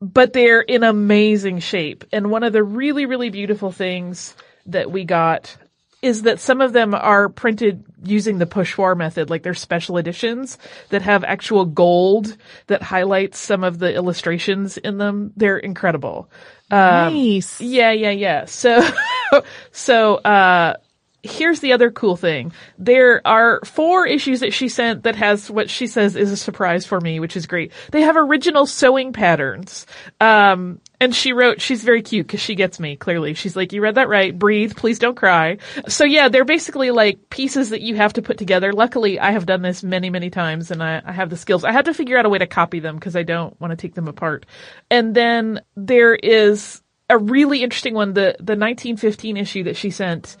Speaker 3: but they're in amazing shape. And one of the really, really beautiful things that we got is that some of them are printed using the pochoir method, like they're special editions that have actual gold that highlights some of the illustrations in them. They're incredible.
Speaker 1: Nice.
Speaker 3: Yeah, yeah, yeah. So, so, uh, here's the other cool thing. There are four issues that she sent that has what she says is a surprise for me, which is great. They have original sewing patterns. Um, and she wrote, she's very cute because she gets me, clearly. She's like, you read that right. Breathe. Please don't cry. So yeah, they're basically like pieces that you have to put together. Luckily, I have done this many, many times and I, I have the skills. I had to figure out a way to copy them because I don't want to take them apart. And then there is a really interesting one, the, the 1915 issue that she sent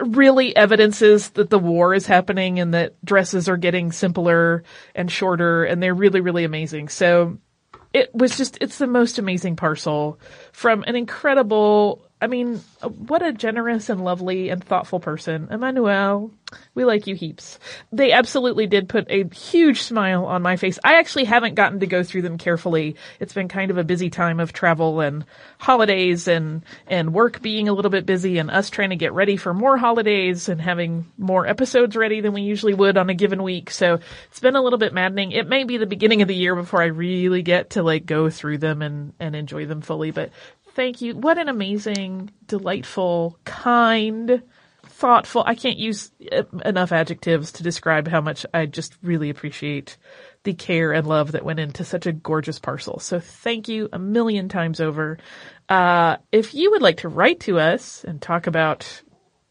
Speaker 3: really evidences that the war is happening and that dresses are getting simpler and shorter and they're really, really amazing. So it was just, it's the most amazing parcel from an incredible, I mean, what a generous and lovely and thoughtful person. Emmanuelle, we like you heaps. They absolutely did put a huge smile on my face. I actually haven't gotten to go through them carefully. It's been kind of a busy time of travel and holidays and, and work being a little bit busy and us trying to get ready for more holidays and having more episodes ready than we usually would on a given week. So it's been a little bit maddening. It may be the beginning of the year before I really get to like go through them and, and enjoy them fully, but thank you. What an amazing, delightful, kind, thoughtful. I can't use uh, enough adjectives to describe how much I just really appreciate the care and love that went into such a gorgeous parcel. So thank you a million times over. Uh, if you would like to write to us and talk about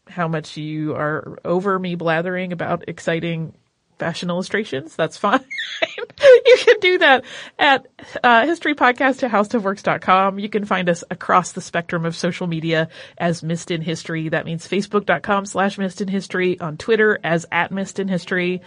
Speaker 3: how much you are over me blathering about exciting fashion illustrations, that's fine. you can do that at uh, historypodcast at howstuffworks.com. You can find us across the spectrum of social media as Missed in History. That means facebook.com slash Missed in History, on Twitter as at Missed in History.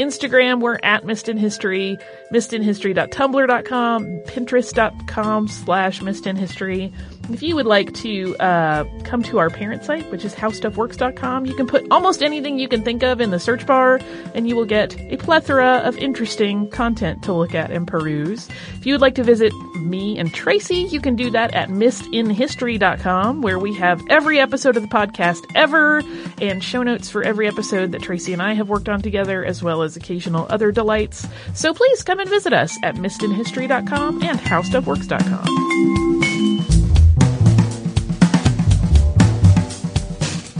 Speaker 3: Instagram, we're at Missed in History, missedinhistory.tumblr.com, pinterest.com slash Missed in History. If you would like to uh, come to our parent site, which is howstuffworks.com, you can put almost anything you can think of in the search bar, and you will get a plethora of interesting content to look at and peruse. If you would like to visit me and Tracy, you can do that at missedinhistory.com, where we have every episode of the podcast ever, and show notes for every episode that Tracy and I have worked on together, as well as occasional other delights. So please come and visit us at missedinhistory.com and howstuffworks.com.